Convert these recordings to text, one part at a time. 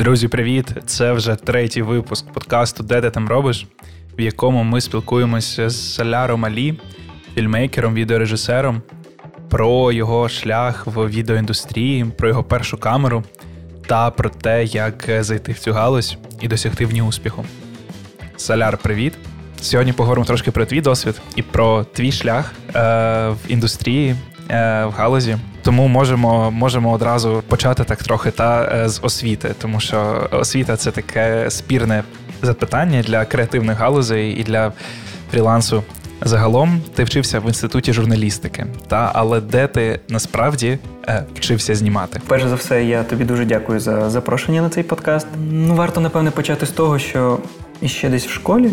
Друзі, привіт! Це вже третій випуск подкасту Де ти там робиш, в якому ми спілкуємося з Соляром Алі, фільмейкером, відеорежисером, про його шлях в відеоіндустрії, про його першу камеру та про те, як зайти в цю галузь і досягти в ній успіху. Соляр, привіт! Сьогодні поговоримо трошки про твій досвід і про твій шлях е, в індустрії, в галузі. Тому можемо можемо одразу почати так трохи та е, з освіти, тому що освіта це таке спірне запитання для креативних галузей і для фрілансу. Загалом ти вчився в інституті журналістики, та але де ти насправді е, вчився знімати? Перш за все, я тобі дуже дякую за запрошення на цей подкаст. Ну варто напевне почати з того, що іще десь в школі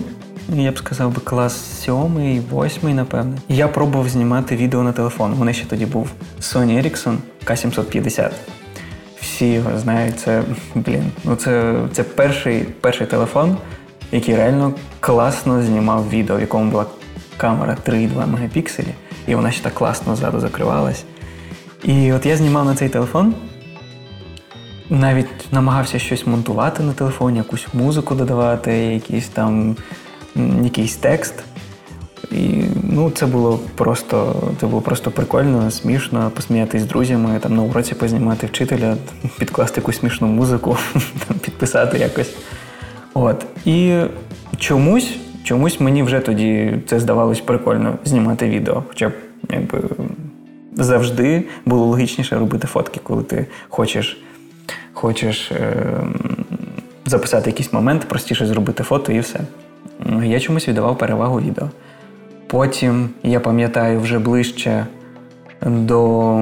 я б сказав би клас сьомий, восьмий, напевне. Я пробував знімати відео на телефон. Вони ще тоді був Sony Ericsson K750. Всі його знають, це блін. Ну це це перший перший телефон, який реально класно знімав відео, в якому була камера 3,2 мегапікселі, і вона ще так класно ззаду закривалась. І от я знімав на цей телефон. Навіть намагався щось монтувати на телефоні, якусь музику додавати, якісь там якийсь текст. І ну, це було просто це було просто прикольно, смішно посміятися з друзями, там на уроці познімати вчителя, підкласти якусь смішну музику, там, підписати якось. От. І чомусь чомусь мені вже тоді це здавалось прикольно знімати відео. Хоча б якби завжди було логічніше робити фотки, коли ти хочеш хочеш е- записати якийсь момент, простіше зробити фото і все я чомусь віддавав перевагу відео. Потім, я пам'ятаю, вже ближче до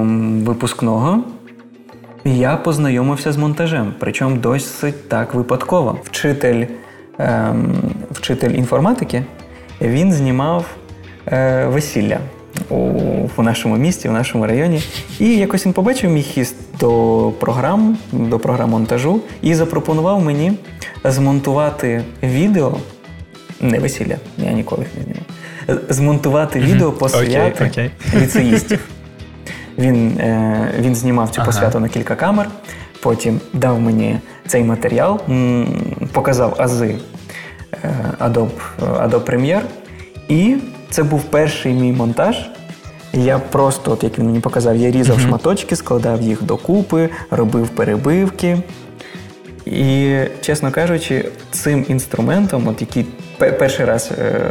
випускного я познайомився з монтажем, причому досить так випадково. Вчитель ем, вчитель інформатики він знімав е, весілля у, у нашому місті, в нашому районі. І якось він побачив мій хіст до програм, до програм монтажу і запропонував мені змонтувати відео не весілля, я ніколи їх не знімав. Змонтувати відео посвяти okay, okay. ліцеїстів. Він е, він знімав цю посвяту на кілька камер, потім дав мені цей матеріал, показав ази е, Adobe, Adobe Premiere. І це був перший мій монтаж. Я просто, от як він мені показав, я різав mm-hmm. шматочки, складав їх докупи, робив перебивки. І, чесно кажучи, цим інструментом, от який перший раз, е,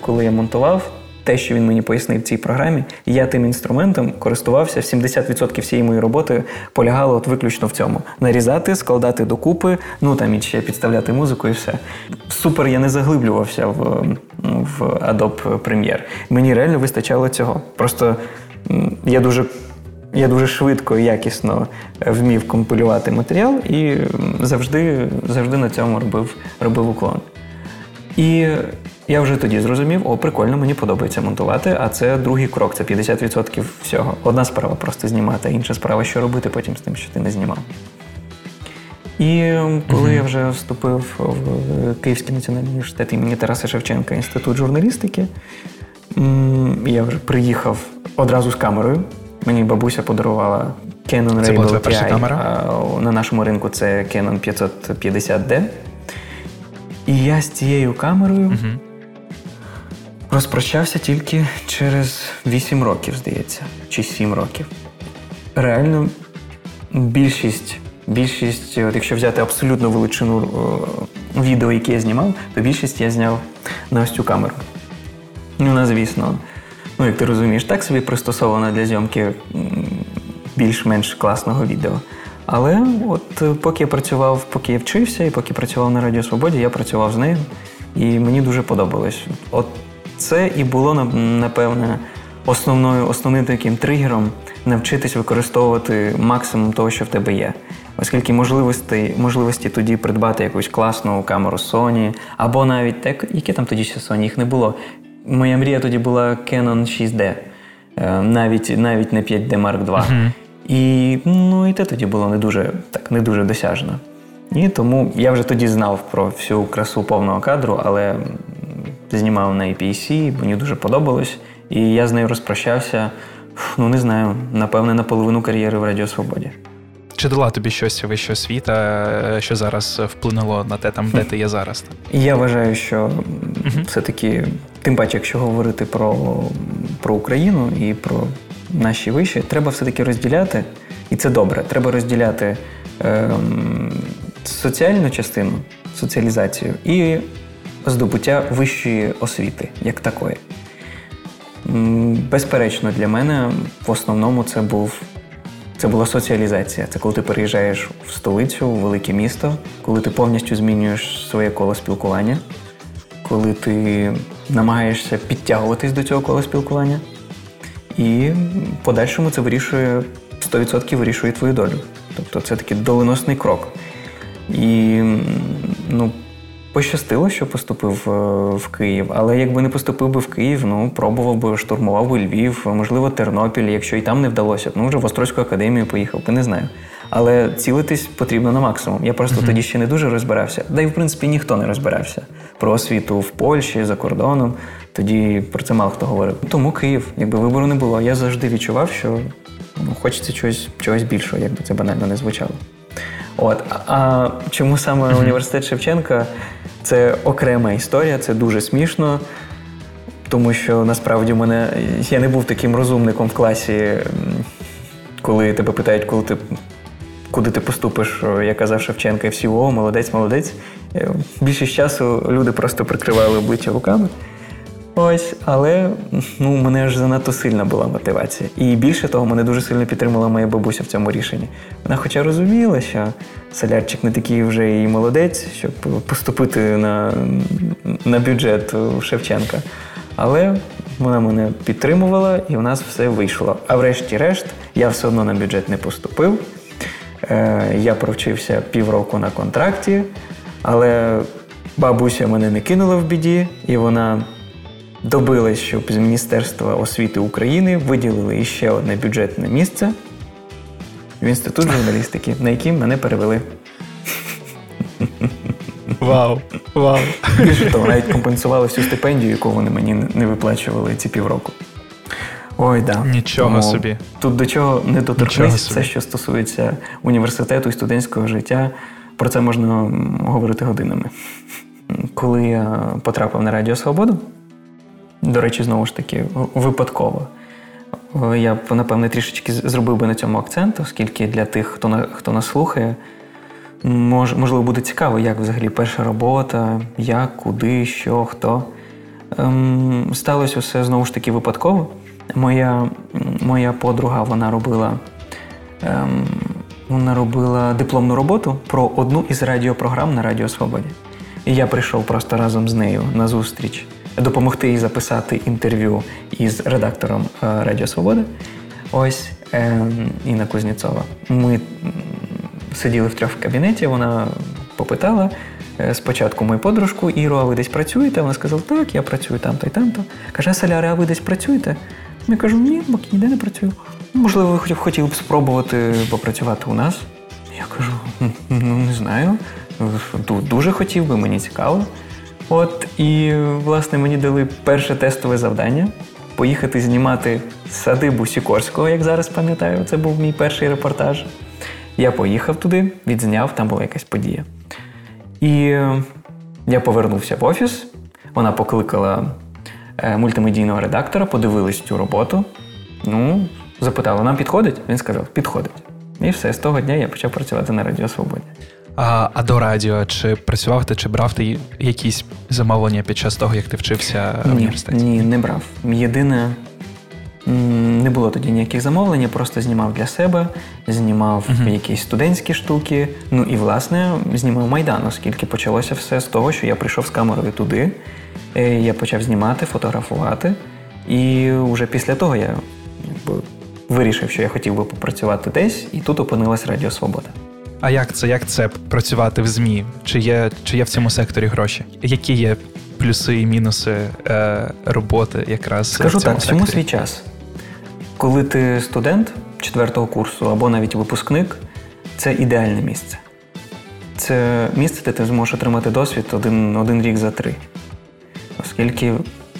коли я монтував, те, що він мені пояснив в цій програмі, я тим інструментом користувався 70% всієї моєї роботи полягало от виключно в цьому: нарізати, складати докупи, ну там і ще підставляти музику, і все. Супер, я не заглиблювався в, в Adobe Premiere. Мені реально вистачало цього. Просто я дуже я дуже швидко і якісно вмів компілювати матеріал і завжди завжди на цьому робив робив уклон. І я вже тоді зрозумів, о, прикольно, мені подобається монтувати, а це другий крок, це 50% всього. Одна справа просто знімати, а інша справа, що робити потім з тим, що ти не знімав. І коли uh-huh. я вже вступив в Київський національний університет імені Тараса Шевченка, інститут журналістики, я вже приїхав одразу з камерою. Мені бабуся подарувала Canon Це була перша камера? На нашому ринку це Canon 550D. І я з цією камерою угу. розпрощався тільки через 8 років, здається, чи 7 років. Реально, більшість, більшість, от якщо взяти абсолютно величину о, відео, яке я знімав, то більшість я зняв на ось цю камеру. Ну, вона, звісно, ну, як ти розумієш, так собі пристосована для зйомки більш-менш класного відео. Але от е, поки я працював, поки я вчився, і поки працював на Радіо Свободі, я працював з нею, і мені дуже подобалось. От це і було напевне основною, основним таким тригером навчитись використовувати максимум того, що в тебе є. Оскільки можливості можливості тоді придбати якусь класну камеру Sony, або навіть те, які там тоді ще Sony, їх не було. Моя мрія тоді була Canon 6D, е, навіть навіть не 5D Mark II. Uh-huh. І ну, і те тоді було не дуже так, не дуже досяжно. І тому я вже тоді знав про всю красу повного кадру, але знімав на APC, мені дуже подобалось. І я з нею розпрощався, ну не знаю, напевне, на половину кар'єри в Радіо Свободі. Чи дала тобі щось вища освіта, е, що зараз вплинуло на те, там, де ти є зараз? Я вважаю, що все-таки, тим паче, якщо говорити про, про Україну і про наші виші, треба все-таки розділяти, і це добре. Треба розділяти е, соціальну частину, соціалізацію і здобуття вищої освіти як такої. Безперечно, для мене в основному це був. Це була соціалізація. Це коли ти переїжджаєш в столицю, в велике місто, коли ти повністю змінюєш своє коло спілкування, коли ти намагаєшся підтягуватись до цього кола спілкування, і в подальшому це вирішує 100% вирішує твою долю. Тобто це такий доленосний крок. І ну, пощастило, що поступив е, в Київ, але якби не поступив би в Київ, ну пробував би, штурмував би Львів, можливо, Тернопіль, якщо і там не вдалося, ну вже в Острозьку академію поїхав, би не знаю. Але цілитись потрібно на максимум. Я просто mm-hmm. тоді ще не дуже розбирався. Да й в принципі ніхто не розбирався про освіту в Польщі за кордоном. Тоді про це мало хто говорив. Тому Київ, якби вибору не було. Я завжди відчував, що ну, хочеться чогось чогось більшого, якби це банально не звучало. От а чому саме університет Шевченка? Це окрема історія, це дуже смішно, тому що насправді мене я не був таким розумником в класі, коли тебе питають, коли ти. Куди ти поступиш, я казав Шевченка, і всі о, молодець, молодець. Е, більшість часу люди просто прикривали обличчя руками. Ось, але ну, у мене ж занадто сильна була мотивація. І більше того, мене дуже сильно підтримала моя бабуся в цьому рішенні. Вона, хоча розуміла, що солярчик не такий вже і молодець, щоб поступити на на бюджет Шевченка. Але вона мене підтримувала і у нас все вийшло. А врешті-решт, я все одно на бюджет не поступив. Е, Я провчився півроку на контракті, але бабуся мене не кинула в біді, і вона добилась, щоб з Міністерства освіти України виділили іще одне бюджетне місце в інститут журналістики, на який мене перевели. Вау! Вау! Більше того, навіть компенсували всю стипендію, яку вони мені не виплачували ці півроку. Ой, да. Нічого Тому собі. Тут до чого не доторкнись, все, що стосується університету і студентського життя, про це можна говорити годинами. Коли я потрапив на Радіо Свободу, до речі, знову ж таки, випадково. Я б, напевне, трішечки зробив би на цьому акцент, оскільки для тих, хто хто нас слухає, мож, можливо, буде цікаво, як взагалі перша робота, як, куди, що, хто. Ем, Сталося все знову ж таки випадково. Моя моя подруга вона робила ем, вона робила дипломну роботу про одну із радіопрограм на Радіо Свободі. І я прийшов просто разом з нею на зустріч допомогти їй записати інтерв'ю із редактором е, Радіо Свобода. Ось ем, Інна Кузніцова. Ми сиділи в трьох в кабінеті, вона попитала. Е, спочатку мою подружку Іру, а ви десь працюєте? Вона сказала, так, я працюю там-то і там-то. Каже, Соляри, а ви десь працюєте? Я кажу, ні, поки ніде не працюю. Можливо, ви хотіли б спробувати попрацювати у нас? Я кажу, ну не знаю. Дуже хотів би, мені цікаво. От і власне мені дали перше тестове завдання поїхати знімати садибу Сікорського, як зараз пам'ятаю, це був мій перший репортаж. Я поїхав туди, відзняв, там була якась подія. І я повернувся в офіс, вона покликала е, мультимедійного редактора, подивилась цю роботу. Ну, запитала, нам підходить? Він сказав, підходить. І все, з того дня я почав працювати на Радіо Свободі. А а до радіо, чи працював ти, чи брав ти якісь замовлення під час того, як ти вчився в університеті? Ні, не брав. Єдине, не було тоді ніяких замовлень, я просто знімав для себе, знімав uh якісь студентські штуки. Ну і, власне, знімав Майдан, оскільки почалося все з того, що я прийшов з камерою туди, е, я почав знімати, фотографувати. І вже після того я якби, вирішив, що я хотів би попрацювати десь, і тут опинилась Радіо Свобода. А як це як це працювати в ЗМІ? Чи є чи є в цьому секторі гроші? Які є плюси і мінуси е, роботи якраз? Скажу в цьому так, всьому свій час. Коли ти студент четвертого курсу або навіть випускник, це ідеальне місце. Це місце, де ти зможеш отримати досвід один, один рік за три. Оскільки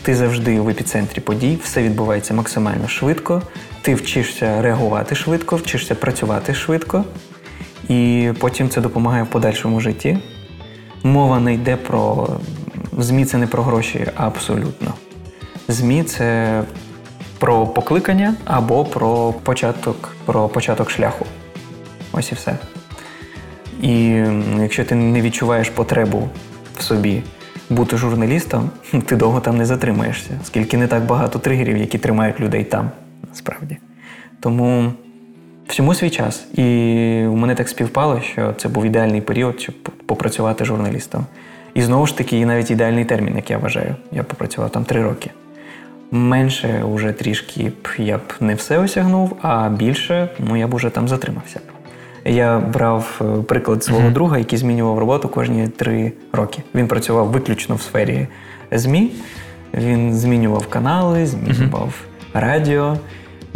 ти завжди в епіцентрі подій, все відбувається максимально швидко, ти вчишся реагувати швидко, вчишся працювати швидко. І потім це допомагає в подальшому житті. Мова не йде про ЗМІ це не про гроші абсолютно. ЗМІ це про покликання або про початок, про початок шляху. Ось і все. І якщо ти не відчуваєш потребу в собі бути журналістом, ти довго там не затримаєшся, оскільки не так багато тригерів, які тримають людей там, насправді. Тому всьому свій час. І у мене так співпало, що це був ідеальний період, щоб попрацювати журналістом. І знову ж таки, навіть ідеальний термін, як я вважаю. Я попрацював там три роки. Менше вже трішки б я б не все осягнув, а більше ну я б уже там затримався. Я брав е, приклад свого mm-hmm. друга, який змінював роботу кожні три роки. Він працював виключно в сфері ЗМІ, він змінював канали, змінював mm-hmm. радіо.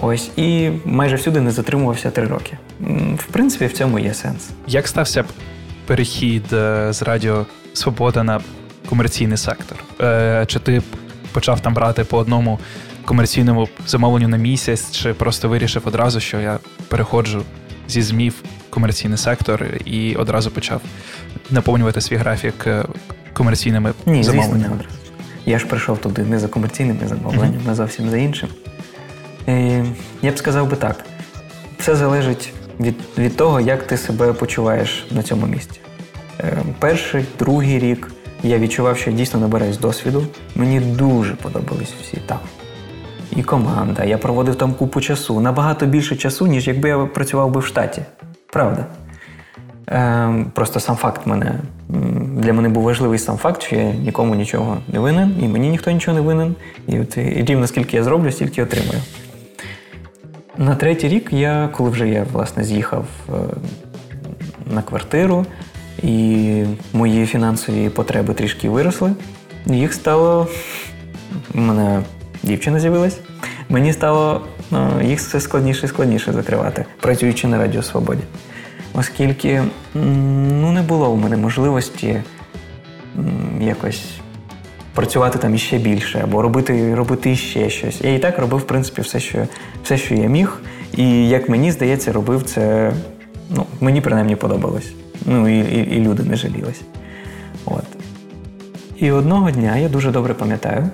Ось і майже всюди не затримувався три роки. В принципі, в цьому є сенс. Як стався перехід е, з Радіо Свобода на комерційний сектор? Е, чи ти почав там брати по одному комерційному замовленню на місяць, чи просто вирішив одразу, що я переходжу зі ЗМІ в комерційний сектор і одразу почав наповнювати свій графік е, комерційними Ні, замовленнями? Звісно, одразу. Я ж прийшов туди не за комерційними замовленнями, mm-hmm. а зовсім за іншим. Я б сказав би так: все залежить від, від того, як ти себе почуваєш на цьому місці. Е, перший, другий рік я відчував, що я дійсно набираюсь досвіду. Мені дуже подобались всі там. І команда. Я проводив там купу часу. Набагато більше часу, ніж якби я працював би в штаті. Правда. Е, Просто сам факт мене. Для мене був важливий сам факт, що я нікому нічого не винен, і мені ніхто нічого не винен. І от рівно скільки я зроблю, стільки отримаю. На третій рік я, коли вже я власне з'їхав е, на квартиру, і мої фінансові потреби трішки виросли, їх стало. У мене дівчина з'явилась. Мені стало ну, їх все складніше і складніше закривати, працюючи на Радіо Свободі. Оскільки ну, не було у мене можливості якось працювати там іще більше, або робити робити іще щось. Я і так робив, в принципі, все, що все, що я міг. І як мені здається, робив це, ну, мені принаймні подобалось. Ну і і, і люди не жалілись. От. І одного дня я дуже добре пам'ятаю,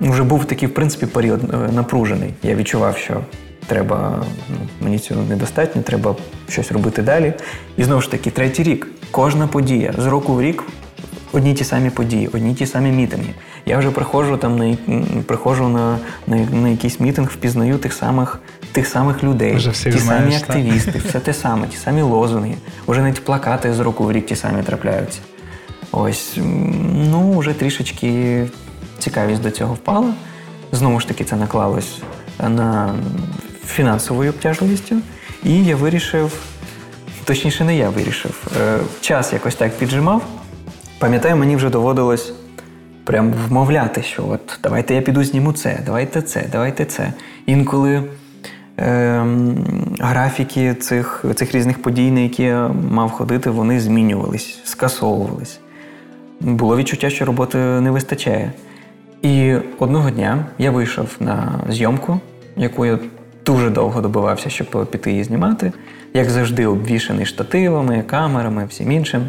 вже був такий, в принципі, період е, напружений. Я відчував, що треба, ну, мені цього недостатньо, треба щось робити далі. І знову ж таки, третій рік. Кожна подія з року в рік одні ті самі події, одні ті самі мітинги. Я вже приходжу там на приходжу на, на, на якийсь мітинг, впізнаю тих самих тих самих людей, вже всі ті знаєш, самі активісти, так? все те саме, ті самі лозунги. Уже навіть плакати з року в рік ті самі трапляються. Ось, ну, вже трішечки цікавість до цього впала. Знову ж таки, це наклалось на фінансовою обтяжливістю. І я вирішив, точніше, не я вирішив, е, час якось так піджимав. Пам'ятаю, мені вже доводилось прям вмовляти, що от давайте я піду зніму це, давайте це, давайте це. Інколи е, графіки цих цих різних подій, на які я мав ходити, вони змінювались, скасовувались. Було відчуття, що роботи не вистачає. І одного дня я вийшов на зйомку, яку я дуже довго добивався, щоб піти її знімати, як завжди, обвішаний штативами, камерами, всім іншим.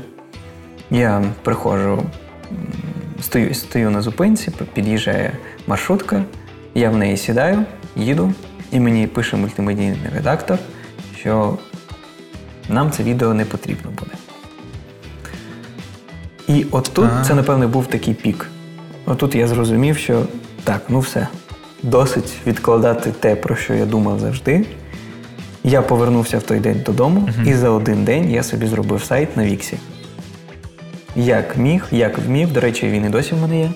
Я приходжу, стою стою на зупинці, під'їжджає маршрутка, я в неї сідаю, їду, і мені пише мультимедійний редактор, що нам це відео не потрібно буде. І от тут це, напевне, був такий пік. Отут я зрозумів, що так, ну все, досить відкладати те, про що я думав завжди. Я повернувся в той день додому, uh-huh. і за один день я собі зробив сайт на Віксі як міг, як вмів. До речі, він і досі в мене є.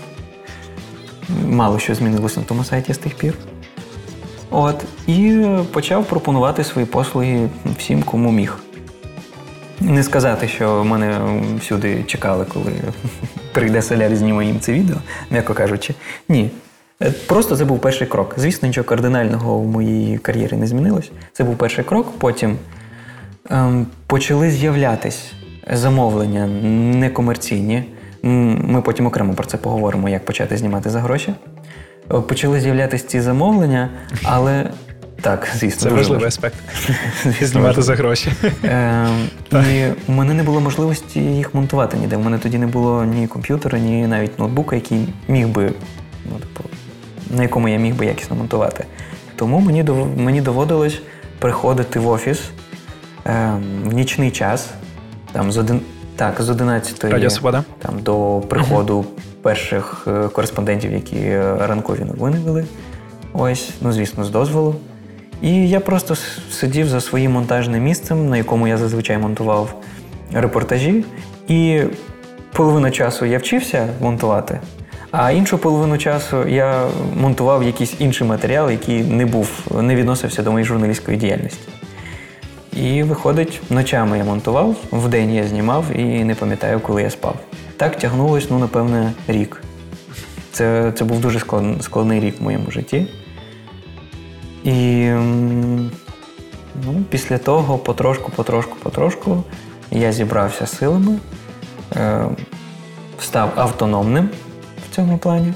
Мало що змінилося на тому сайті з тих пір. От, І почав пропонувати свої послуги всім, кому міг. Не сказати, що мене всюди чекали, коли прийде соляр зніме їм це відео, м'яко кажучи. Ні. Просто це був перший крок. Звісно, нічого кардинального в моїй кар'єрі не змінилось. Це був перший крок. Потім ем, почали з'являтись замовлення некомерційні. Ми потім окремо про це поговоримо, як почати знімати за гроші. Почали з'являтися ці замовлення, але Так, звісно. Це важливий аспект. Знімати за гроші. Е, І у мене не було можливості їх монтувати ніде. У мене тоді не було ні комп'ютера, ні навіть ноутбука, який міг би, ну, типу, на якому я міг би якісно монтувати. Тому мені мені доводилось приходити в офіс е, в нічний час, там з один, так, з 11 Радіо Свобода. там, до приходу uh-huh. перших е, кореспондентів, які е, ранкові новини вели. Ось, ну звісно, з дозволу. І я просто сидів за своїм монтажним місцем, на якому я зазвичай монтував репортажі. І половину часу я вчився монтувати, а іншу половину часу я монтував якийсь інший матеріал, який не був, не відносився до моєї журналістської діяльності. І виходить, ночами я монтував, вдень я знімав і не пам'ятаю, коли я спав. Так тягнулось, ну, напевне, рік. Це це був дуже складний рік в моєму житті. І ну, після того потрошку, потрошку, потрошку я зібрався силами, е, став автономним в цьому плані.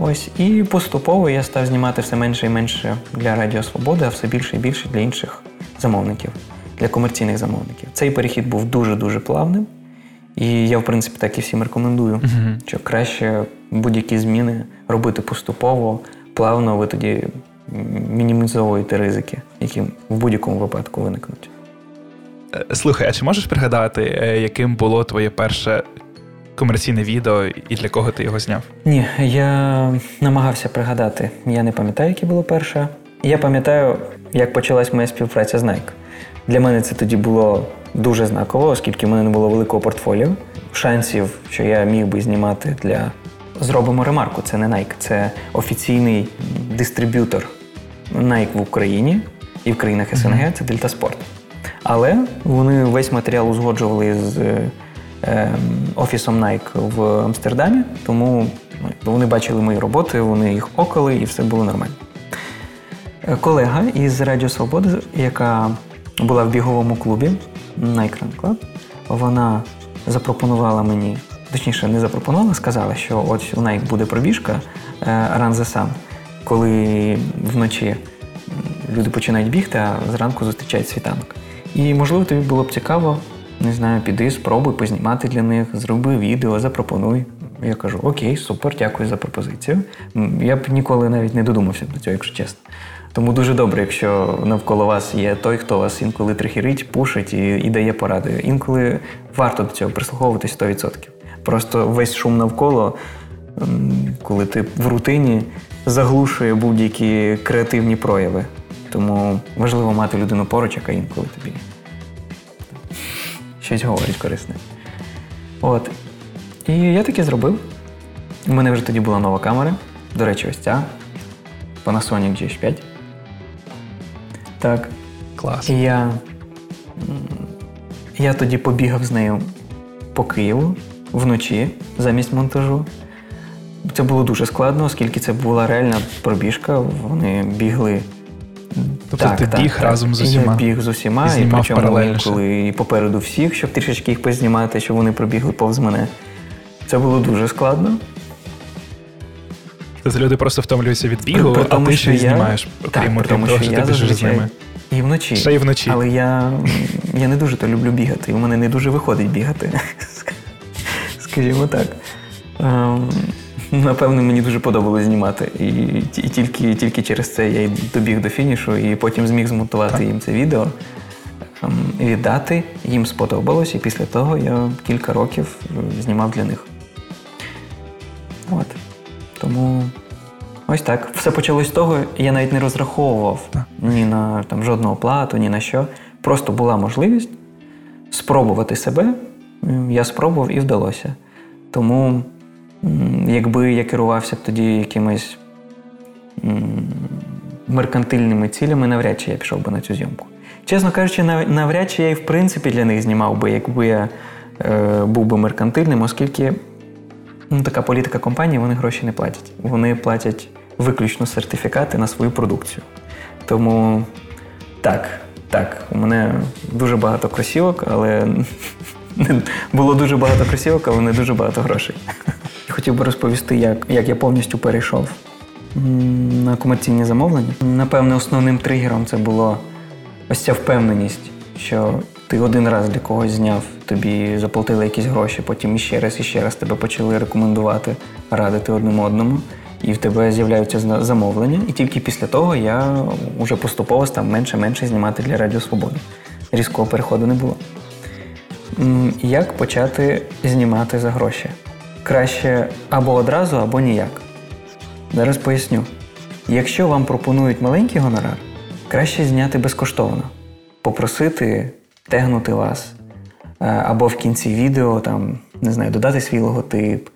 Ось, І поступово я став знімати все менше і менше для Радіо Свободи, а все більше і більше для інших замовників, для комерційних замовників. Цей перехід був дуже-дуже плавним. І я, в принципі, так і всім рекомендую, uh-huh. що краще будь-які зміни робити поступово, плавно, ви тоді мінімізовуєте ризики, які в будь-якому випадку виникнуть. Е, слухай, а чи можеш пригадати, е, яким було твоє перше комерційне відео і для кого ти його зняв? Ні, я намагався пригадати. Я не пам'ятаю, яке було перше. Я пам'ятаю, як почалась моя співпраця з Nike. Для мене це тоді було дуже знаково, оскільки в мене не було великого портфоліо. Шансів, що я міг би знімати для. Зробимо ремарку, це не Nike, це офіційний дистриб'ютор Nike в Україні і в країнах СНГ це Дельта Спорт. Але вони весь матеріал узгоджували з е, офісом Nike в Амстердамі, тому ну, вони бачили мої роботи, вони їх ок-али і все було нормально. Колега із Радіо Свободи, яка була в біговому клубі Run Club, вона запропонувала мені, точніше, не запропонувала, сказала, що от у Nike буде пробіжка Run the Sun коли вночі люди починають бігти, а зранку зустрічають світанок. І, можливо, тобі було б цікаво, не знаю, піди, спробуй познімати для них, зроби відео, запропонуй. Я кажу, окей, супер, дякую за пропозицію. Я б ніколи навіть не додумався до цього, якщо чесно. Тому дуже добре, якщо навколо вас є той, хто вас інколи трихірить, пушить і і дає поради. Інколи варто до цього прислуховуватись 100%. Просто весь шум навколо, коли ти в рутині, заглушує будь-які креативні прояви. Тому важливо мати людину поруч, яка інколи тобі щось говорить корисне. От. І я таке зробив. У мене вже тоді була нова камера. До речі, ось ця Panasonic GH5. Так. Клас. І я я тоді побігав з нею по Києву вночі замість монтажу. Це було дуже складно, оскільки це була реальна пробіжка. Вони бігли. Тобто так, ти так, біг так. разом з усіма? Я біг з усіма, і, і причому інколи і попереду всіх, щоб трішечки їх познімати, щоб вони пробігли повз мене. Це було дуже складно. Люди просто втомлюються від бігу, при, а ти ще й знімаєш, окрім тому, що, що ти біжиш з ними. І вночі. Ще й вночі. Але я я не дуже то люблю бігати, і у мене не дуже виходить бігати. Скажімо так. Ем, Напевно, мені дуже подобалось знімати. І, і тільки тільки через це я й добіг до фінішу, і потім зміг змонтувати їм це відео, ем, віддати. Їм сподобалось, і після того я кілька років е, знімав для них. От. Тому ось так. Все почалось з того, я навіть не розраховував ні на там, жодну оплату, ні на що. Просто була можливість спробувати себе. Я спробував і вдалося. Тому. Якби я керувався б тоді якимись меркантильними цілями, навряд чи я пішов би на цю зйомку. Чесно кажучи, навряд чи я і в принципі для них знімав би, якби я е, був би меркантильним, оскільки ну, така політика компанії, вони гроші не платять. Вони платять виключно сертифікати на свою продукцію. Тому так, так, у мене дуже багато кросівок, але було дуже багато кросівок, але не дуже багато грошей хотів би розповісти, як як я повністю перейшов на комерційні замовлення. Напевне, основним тригером це було ось ця впевненість, що ти один раз для когось зняв, тобі заплатили якісь гроші, потім іще раз і ще раз тебе почали рекомендувати, радити одному одному, і в тебе з'являються замовлення. І тільки після того я вже поступово став менше-менше знімати для Радіо Свободи. Різкого переходу не було. Як почати знімати за гроші? Краще або одразу, або ніяк. Зараз поясню. Якщо вам пропонують маленький гонорар, краще зняти безкоштовно, попросити тегнути вас, е, або в кінці відео там, не знаю, додати свій логотип,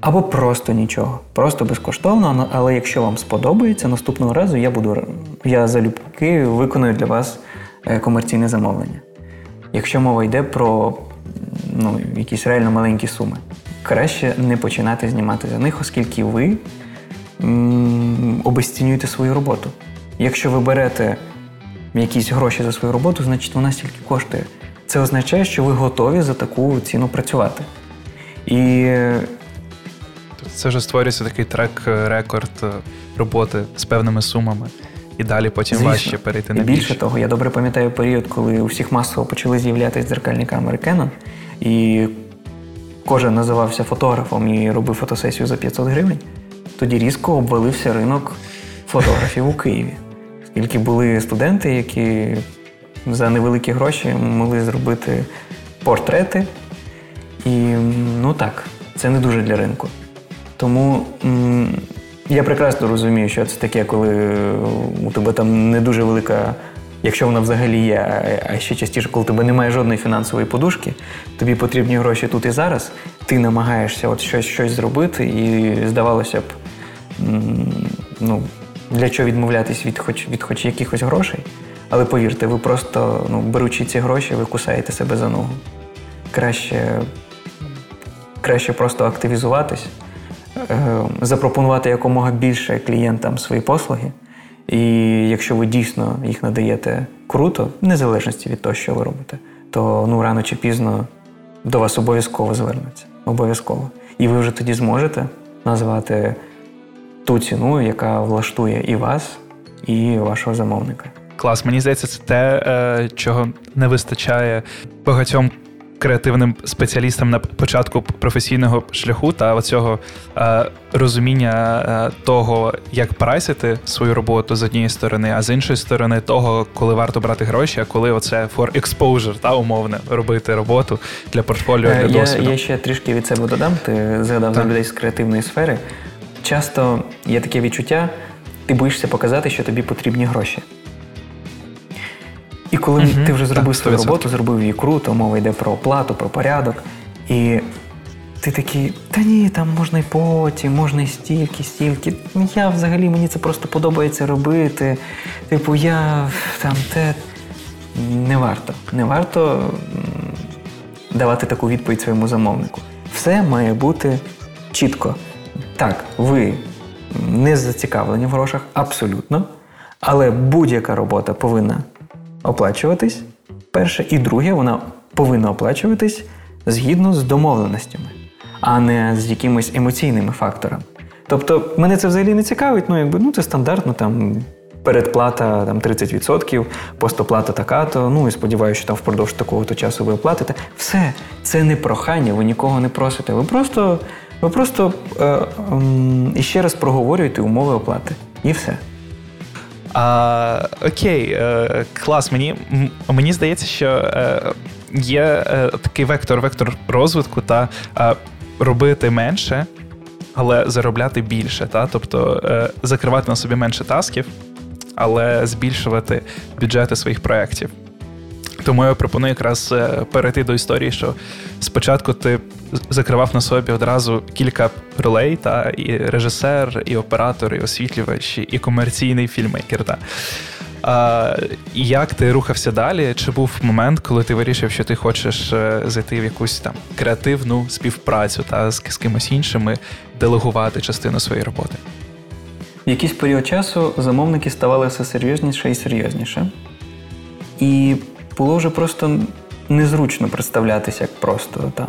або просто нічого. Просто безкоштовно, але якщо вам сподобається, наступного разу я буду я залюбки виконую для вас е, комерційне замовлення. Якщо мова йде про ну, якісь реально маленькі суми, краще не починати знімати за них, оскільки ви м- обесцінюєте свою роботу. Якщо ви берете якісь гроші за свою роботу, значить вона стільки коштує. Це означає, що ви готові за таку ціну працювати. І це вже створюється такий трек-рекорд е, роботи з певними сумами. І далі потім Звісно. важче перейти на І більше того, я добре пам'ятаю період, коли у всіх масово почали з'являтися дзеркальні камери Canon, і кожен називався фотографом і робив фотосесію за 500 гривень. Тоді різко обвалився ринок фотографів у Києві. Оскільки були студенти, які за невеликі гроші могли зробити портрети. І ну так, це не дуже для ринку. Тому м- я прекрасно розумію, що це таке, коли у тебе там не дуже велика, якщо вона взагалі є, а ще частіше, коли у тебе немає жодної фінансової подушки, тобі потрібні гроші тут і зараз, ти намагаєшся от щось щось зробити, і здавалося б, ну, для чого відмовлятись від хоч від хоч якихось грошей. Але повірте, ви просто, ну, беручи ці гроші, ви кусаєте себе за ногу. Краще, Краще просто активізуватись. Е, запропонувати якомога більше клієнтам свої послуги. І якщо ви дійсно їх надаєте круто, в незалежності від того, що ви робите, то ну рано чи пізно до вас обов'язково звернуться. Обов'язково. І ви вже тоді зможете назвати ту ціну, яка влаштує і вас, і вашого замовника. Клас, мені здається, це те, е, чого не вистачає багатьом креативним спеціалістам на початку професійного шляху та оцього е, розуміння е, того, як прайсити свою роботу з однієї сторони, а з іншої сторони, того, коли варто брати гроші, а коли оце for exposure, та умовне робити роботу для портфоліо для я, досвіду. Я ще трішки від себе додам. Ти згадав за людей з креативної сфери. Часто є таке відчуття, ти боїшся показати, що тобі потрібні гроші. І коли угу, ти вже зробив так, свою роботу, зробив її круто, мова йде про оплату, про порядок. І ти такий, та ні, там можна й потім, можна й стільки, стільки. Я взагалі мені це просто подобається робити. Типу, я там те. Не варто. Не варто давати таку відповідь своєму замовнику. Все має бути чітко. Так, ви не зацікавлені в грошах, абсолютно. Але будь-яка робота повинна оплачуватись. Перше, і друге, вона повинна оплачуватись згідно з домовленостями, а не з якимись емоційними факторами. Тобто, мене це взагалі не цікавить, ну якби ну це стандартно там. Передплата там 30%, постоплата така-то. Ну і сподіваюся, що там впродовж такого-то часу ви оплатите. Все, це не прохання, ви нікого не просите. Ви просто ви просто е, е, ще раз проговорюєте умови оплати. І все. А, Окей, е, клас. Мені мені здається, що е, є такий вектор, вектор розвитку та робити менше, але заробляти більше. Та? Тобто закривати на собі менше тасків, але збільшувати бюджети своїх проєктів. Тому я пропоную якраз перейти до історії, що спочатку ти закривав на собі одразу кілька ролей, та і режисер, і оператор, і освітлювач, і комерційний фільмейкер. Та. А, Як ти рухався далі? Чи був момент, коли ти вирішив, що ти хочеш е, зайти в якусь там креативну співпрацю та з, з кимось іншим і делегувати частину своєї роботи? В якийсь період часу замовники ставали все серйозніше і серйозніше. І було вже просто незручно представлятися як просто там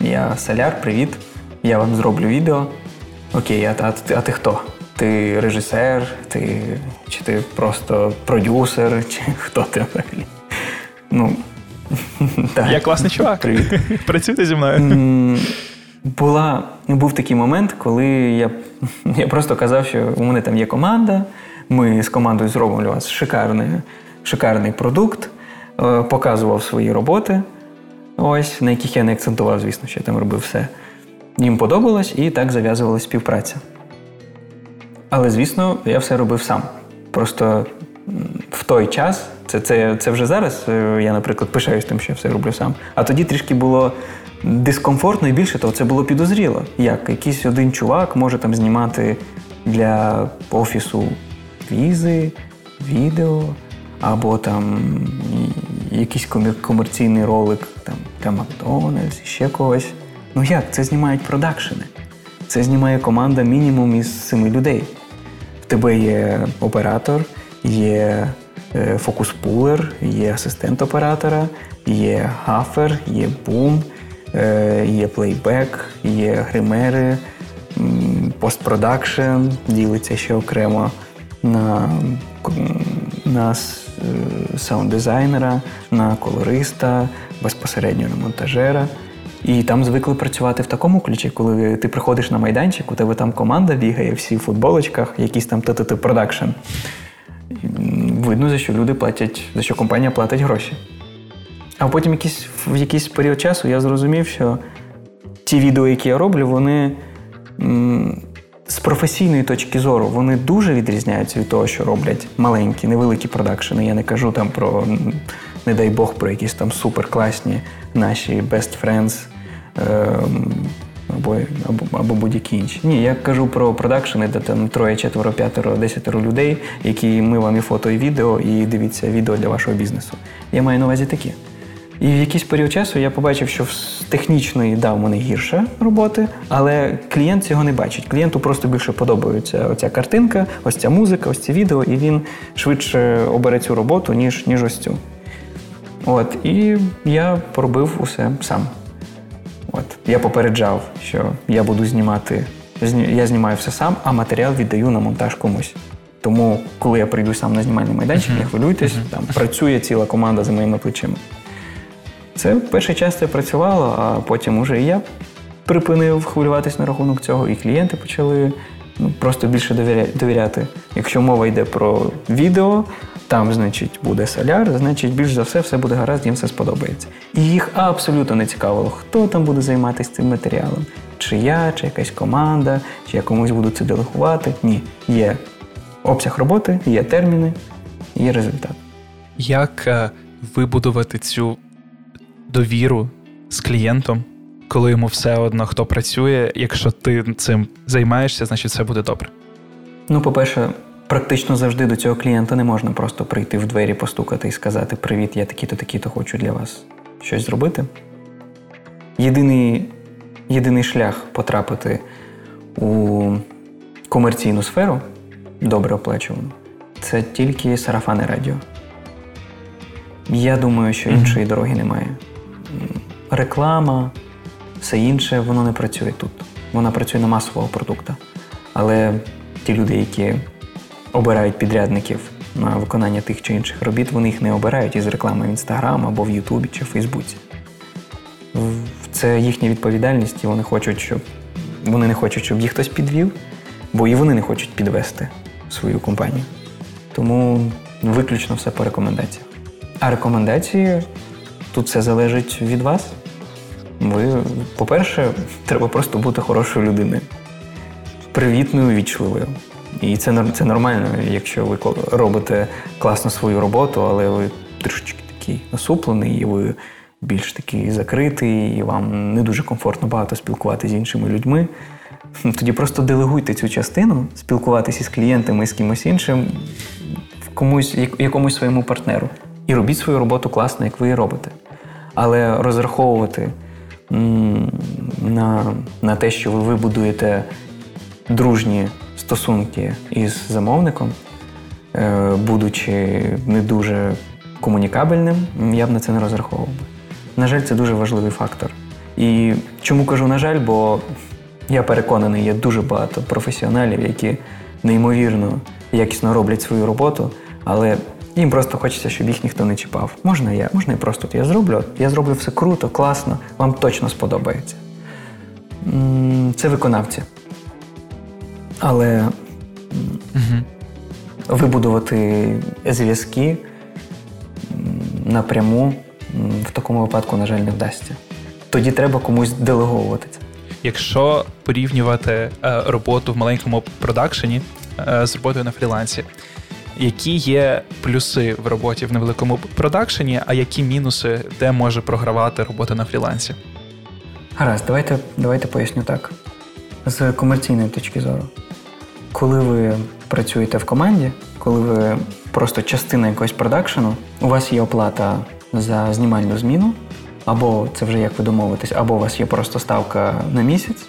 я Соляр, привіт. Я вам зроблю відео. окей, а, а, а ти хто? Ти режисер, ти, чи ти просто продюсер, чи хто ти взагалі? Ну, так. Я класний чувак. Привіт. Працюйте зі мною. Була, Був такий момент, коли я я просто казав, що у мене там є команда, ми з командою зробимо для вас шикарний шикарний продукт, е, показував свої роботи, ось, на яких я не акцентував, звісно, що я там робив все. Їм подобалось і так зав'язувалася співпраця. Але, звісно, я все робив сам. Просто в той час, це це, це вже зараз, е, я, наприклад, пишаюсь тим, що я все роблю сам. А тоді трішки було дискомфортно і більше того, це було підозріло. Як якийсь один чувак може там знімати для офісу візи, відео, або там якийсь комерційний ролик там, для Макдональдс, ще когось. Ну як? Це знімають продакшени. Це знімає команда мінімум із семи людей. В тебе є оператор, є е, focus puller, є асистент оператора, є гафер, є бум, е, є playback, є гримери, post-production, ділиться ще окремо на на sound-дизайнера, на колориста, безпосередньо на монтажера. І там звикли працювати в такому ключі, коли ти приходиш на майданчик, у тебе там команда бігає, всі в футболочках, якийсь там ТТТ production. Видно, за що люди платять, за що компанія платить гроші. А потім якийсь, в якийсь період часу я зрозумів, що ті відео, які я роблю, вони з професійної точки зору вони дуже відрізняються від того, що роблять маленькі, невеликі продакшени. Я не кажу там про, не дай Бог, про якісь там суперкласні наші best friends ем, або або, або будь-які інші. Ні, я кажу про продакшени, де там троє, четверо, п'ятеро, десятеро людей, які ми вам і фото, і відео, і дивіться відео для вашого бізнесу. Я маю на увазі такі. І в якийсь період часу я побачив, що з технічної да, у мене гірше роботи, але клієнт цього не бачить. Клієнту просто більше подобається оця картинка, ось ця музика, ось ці відео, і він швидше обере цю роботу, ніж ніж ось цю. От, І я поробив усе сам. От, Я попереджав, що я буду знімати, я знімаю все сам, а матеріал віддаю на монтаж комусь. Тому, коли я прийду сам на знімальний майданчик, не хвилюйтесь, там працює ціла команда за моїми плечима. Це в перший час це працювало, а потім уже і я припинив хвилюватись на рахунок цього, і клієнти почали ну, просто більше довіряти. Якщо мова йде про відео, там, значить, буде соляр, значить, більш за все, все буде гаразд, їм все сподобається. І їх абсолютно не цікавило, хто там буде займатися цим матеріалом. Чи я, чи якась команда, чи я комусь буду це делегувати. Ні. Є обсяг роботи, є терміни, є результат. Як е, вибудувати цю довіру з клієнтом, коли йому все одно хто працює, якщо ти цим займаєшся, значить все буде добре. Ну, по-перше, практично завжди до цього клієнта не можна просто прийти в двері, постукати і сказати: Привіт, я такий-то, такий-то хочу для вас щось зробити. Єдиний, Єдиний шлях потрапити у комерційну сферу, добре оплачувану, це тільки сарафани радіо. Я думаю, що іншої mm-hmm. дороги немає реклама, все інше, воно не працює тут. Вона працює на масового продукту. Але ті люди, які обирають підрядників на виконання тих чи інших робіт, вони їх не обирають із реклами в Інстаграм або в Ютубі чи в Фейсбуці. Це їхня відповідальність, і вони хочуть, щоб вони не хочуть, щоб їх хтось підвів, бо і вони не хочуть підвести свою компанію. Тому виключно все по рекомендаціях. А рекомендації Тут все залежить від вас. Ви, по-перше, треба просто бути хорошою людиною, привітною, вічливою. І це це нормально, якщо ви робите класно свою роботу, але ви трошечки такий насуплений, і ви більш такий закритий, і вам не дуже комфортно багато спілкуватися з іншими людьми. Тоді просто делегуйте цю частину, спілкуватися з клієнтами з кимось іншим, комусь, якомусь своєму партнеру. І робіть свою роботу класно, як ви її робите. Але розраховувати на, на те, що ви вибудуєте дружні стосунки із замовником, е, будучи не дуже комунікабельним, я б на це не розраховував. На жаль, це дуже важливий фактор. І чому кажу, на жаль, бо Я переконаний, є дуже багато професіоналів, які неймовірно якісно роблять свою роботу, але їм просто хочеться, щоб їх ніхто не чіпав. Можна я, можна я просто я зроблю. Я зроблю все круто, класно, вам точно сподобається. Це виконавці. Але угу. вибудувати зв'язки напряму в такому випадку, на жаль, не вдасться. Тоді треба комусь делеговувати це. Якщо порівнювати е, роботу в маленькому продакшені е, з роботою на фрілансі, які є плюси в роботі в невеликому продакшені, а які мінуси, де може програвати робота на фрілансі? Гаразд, давайте, давайте поясню так. З комерційної точки зору. Коли ви працюєте в команді, коли ви просто частина якогось продакшену, у вас є оплата за знімальну зміну, або це вже як ви домовитесь, або у вас є просто ставка на місяць,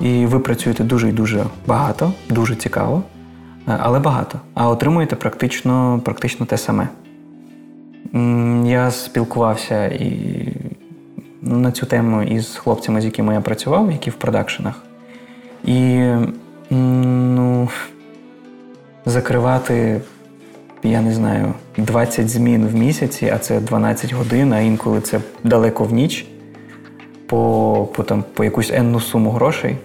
і ви працюєте дуже і дуже багато, дуже цікаво, але багато. А отримуєте практично, практично те саме. Я спілкувався і на цю тему із хлопцями, з якими я працював, які в продакшенах. І ну, закривати я не знаю, 20 змін в місяці, а це 12 годин, а інколи це далеко в ніч по по, там, по якусь енну суму грошей.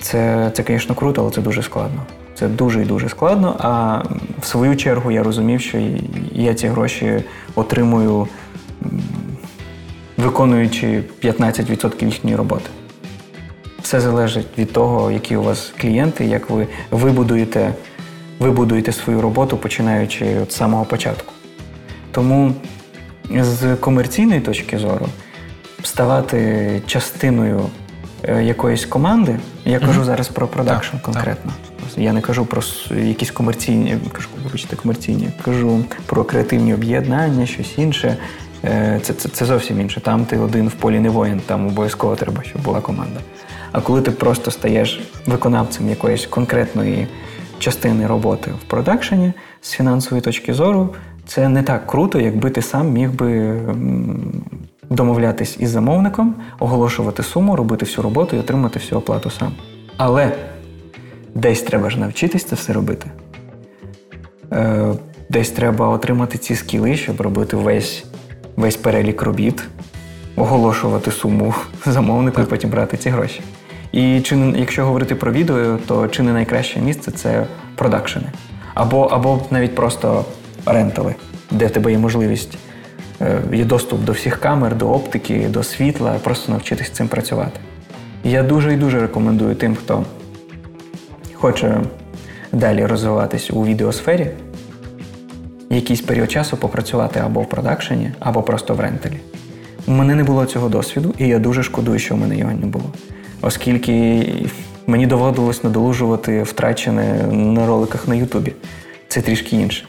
Це, це, звісно, круто, але це дуже складно. Це дуже і дуже складно. А в свою чергу я розумів, що я ці гроші отримую, виконуючи 15% їхньої роботи. Все залежить від того, які у вас клієнти, як ви вибудуєте ви будуєте свою роботу, починаючи від самого початку. Тому з комерційної точки зору ставати частиною е, якоїсь команди, я кажу зараз про продакшн конкретно. Так. Я не кажу про якісь комерційні, кажу, вибачте, комерційні, кажу про креативні об'єднання, щось інше. Е, це, це це, зовсім інше. Там ти один в полі не воїн, там обов'язково треба, щоб була команда. А коли ти просто стаєш виконавцем якоїсь конкретної частини роботи в продакшені з фінансової точки зору, це не так круто, якби ти сам міг би домовлятись із замовником, оголошувати суму, робити всю роботу і отримати всю оплату сам. Але десь треба ж навчитись це все робити. Е, десь треба отримати ці скіли, щоб робити весь весь перелік робіт, оголошувати суму замовнику і потім брати ці гроші. І чи не, якщо говорити про відео, то чи не найкраще місце це продакшени. Або або навіть просто рентали, де в тебе є можливість, е, є доступ до всіх камер, до оптики, до світла, просто навчитись цим працювати. Я дуже і дуже рекомендую тим, хто хоче далі розвиватись у відеосфері, якийсь період часу попрацювати або в продакшені, або просто в рентелі. У мене не було цього досвіду, і я дуже шкодую, що в мене його не було оскільки мені доводилось надолужувати втрачене на роликах на Ютубі. Це трішки інше.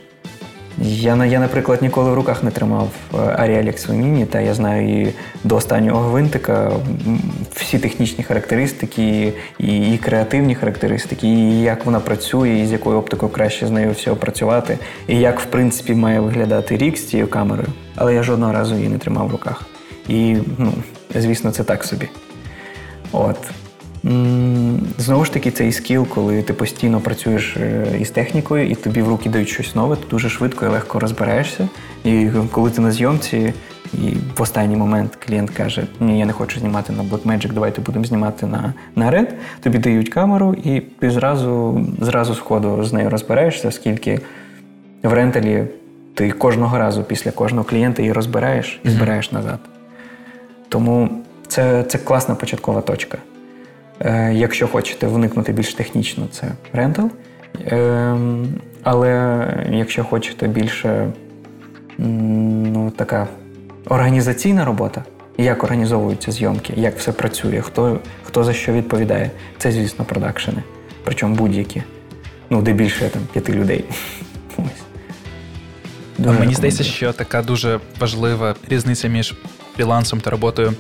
Я, я, наприклад, ніколи в руках не тримав е, Arri Mini, та я знаю її до останнього гвинтика, всі технічні характеристики, і, і креативні характеристики, і як вона працює, і з якою оптикою краще з нею всього працювати, і як, в принципі, має виглядати рік з цією камерою. Але я жодного разу її не тримав в руках. І, ну, звісно, це так собі. От. Знову ж таки, цей скіл, коли ти постійно працюєш е, із технікою, і тобі в руки дають щось нове, ти дуже швидко і легко розбираєшся. І коли ти на зйомці, і в останній момент клієнт каже: Ні, я не хочу знімати на Blackmagic, давайте будемо знімати на на Red, тобі дають камеру, і ти зразу зразу сходу з нею розбираєшся, оскільки в ренталі ти кожного разу після кожного клієнта її розбираєш і збираєш назад. Тому. Це це класна початкова точка. Е, Якщо хочете вникнути більш технічно, це рентал. Е, Але якщо хочете більше ну, така організаційна робота, як організовуються зйомки, як все працює, хто хто за що відповідає, це, звісно, продакшени. Причому будь-які. Ну, де більше там п'яти людей. Мені здається, що така дуже важлива різниця між фрілансом та роботою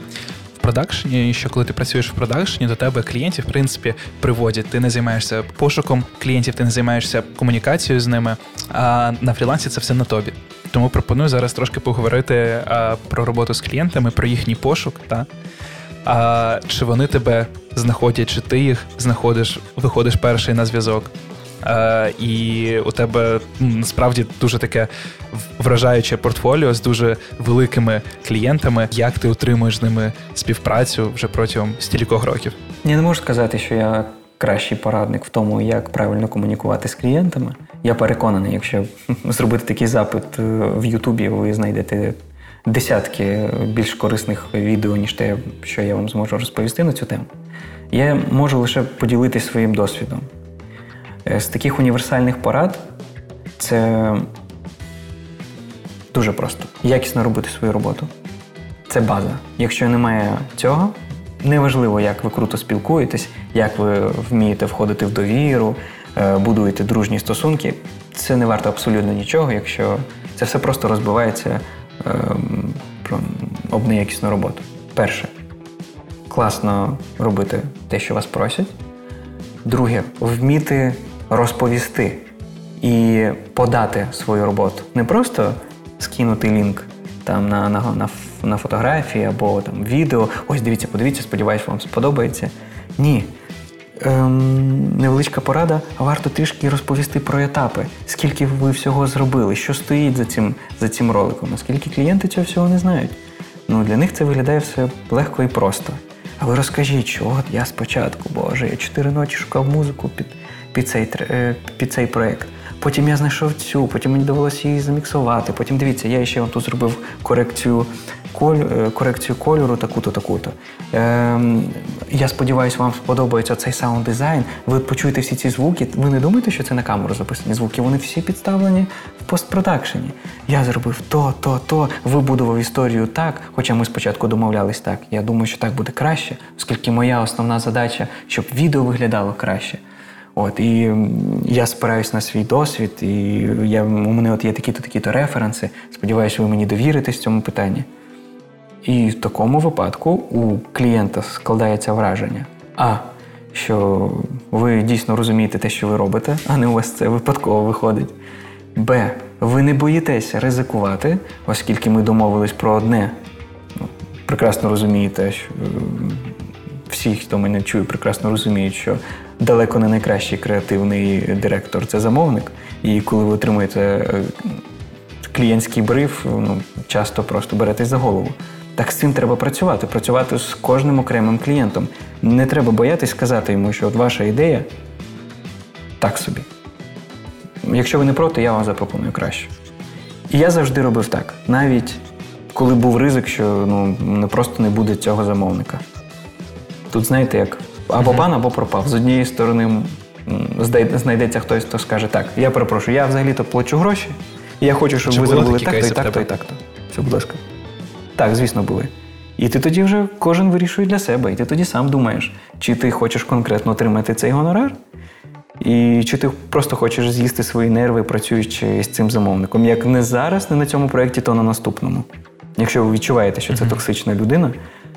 продакшені, що коли ти працюєш в продакшені, до тебе клієнти, в принципі, приводять. Ти не займаєшся пошуком клієнтів, ти не займаєшся комунікацією з ними. А на фрілансі це все на тобі. Тому пропоную зараз трошки поговорити а, про роботу з клієнтами, про їхній пошук. Та? А, Чи вони тебе знаходять, чи ти їх знаходиш, виходиш перший на зв'язок. Е, І у тебе насправді дуже таке вражаюче портфоліо з дуже великими клієнтами. Як ти утримуєш з ними співпрацю вже протягом стількох років? Я не можу сказати, що я кращий порадник в тому, як правильно комунікувати з клієнтами. Я переконаний, якщо зробити такий запит е, в Ютубі, ви знайдете десятки більш корисних відео, ніж те, що я вам зможу розповісти на цю тему. Я можу лише поділитися своїм досвідом. Е, з таких універсальних порад це дуже просто. Якісно робити свою роботу. Це база. Якщо немає цього, неважливо, як ви круто спілкуєтесь, як ви вмієте входити в довіру, е, будуєте дружні стосунки. Це не варто абсолютно нічого, якщо це все просто розбивається ем, об неякісну роботу. Перше, класно робити те, що вас просять. Друге, вміти розповісти і подати свою роботу. Не просто скинути лінк там на на, на, на фотографії або там відео. Ось дивіться, подивіться, сподіваюсь, вам сподобається. Ні. Ем, Невеличка порада, варто трішки розповісти про етапи, скільки ви всього зробили, що стоїть за цим за цим роликом, оскільки клієнти цього всього не знають. Ну, Для них це виглядає все легко і просто. А ви розкажіть, що от я спочатку, Боже, я чотири ночі шукав музику під під цей е, під цей проєкт. Потім я знайшов цю, потім мені довелося її заміксувати. Потім дивіться, я ще вам тут зробив корекцію коль, е, корекцію кольору, таку-то, таку-то. Ем, Я сподіваюся, вам сподобається цей саунд дизайн. Ви почуєте всі ці звуки. Ви не думаєте, що це на камеру записані звуки? Вони всі підставлені в постпродакшені. Я зробив то, то, то, вибудував історію так, хоча ми спочатку домовлялись так. Я думаю, що так буде краще, оскільки моя основна задача, щоб відео виглядало краще. От і я спираюсь на свій досвід, і я, у мене от є такі-то такі-то референси. Сподіваюся, ви мені довірите в цьому питанні. І в такому випадку у клієнта складається враження, а що ви дійсно розумієте те, що ви робите, а не у вас це випадково виходить. Б. Ви не боїтеся ризикувати, оскільки ми домовились про одне. Ну, прекрасно розумієте, що всі, хто мене чує, прекрасно розуміють, що далеко не найкращий креативний директор це замовник. І коли ви отримуєте е, клієнтський бриф, ну, часто просто беретесь за голову. Так з цим треба працювати, працювати з кожним окремим клієнтом. Не треба боятись сказати йому, що от ваша ідея так собі. Якщо ви не проти, я вам запропоную краще. І я завжди робив так, навіть коли був ризик, що ну, просто не буде цього замовника. Тут, знаєте, як або пан, або пропав. З однієї сторони знайдеться хтось, хто скаже, так, я перепрошую, я взагалі-то плачу гроші, і я хочу, щоб Чи ви зробили так-то, і так-то, і так-то. Все, будь ласка. Так, звісно, були. І ти тоді вже кожен вирішує для себе, і ти тоді сам думаєш, чи ти хочеш конкретно отримати цей гонорар, і чи ти просто хочеш з'їсти свої нерви, працюючи з цим замовником. Як не зараз, не на цьому проєкті, то на наступному. Якщо ви відчуваєте, що це токсична людина,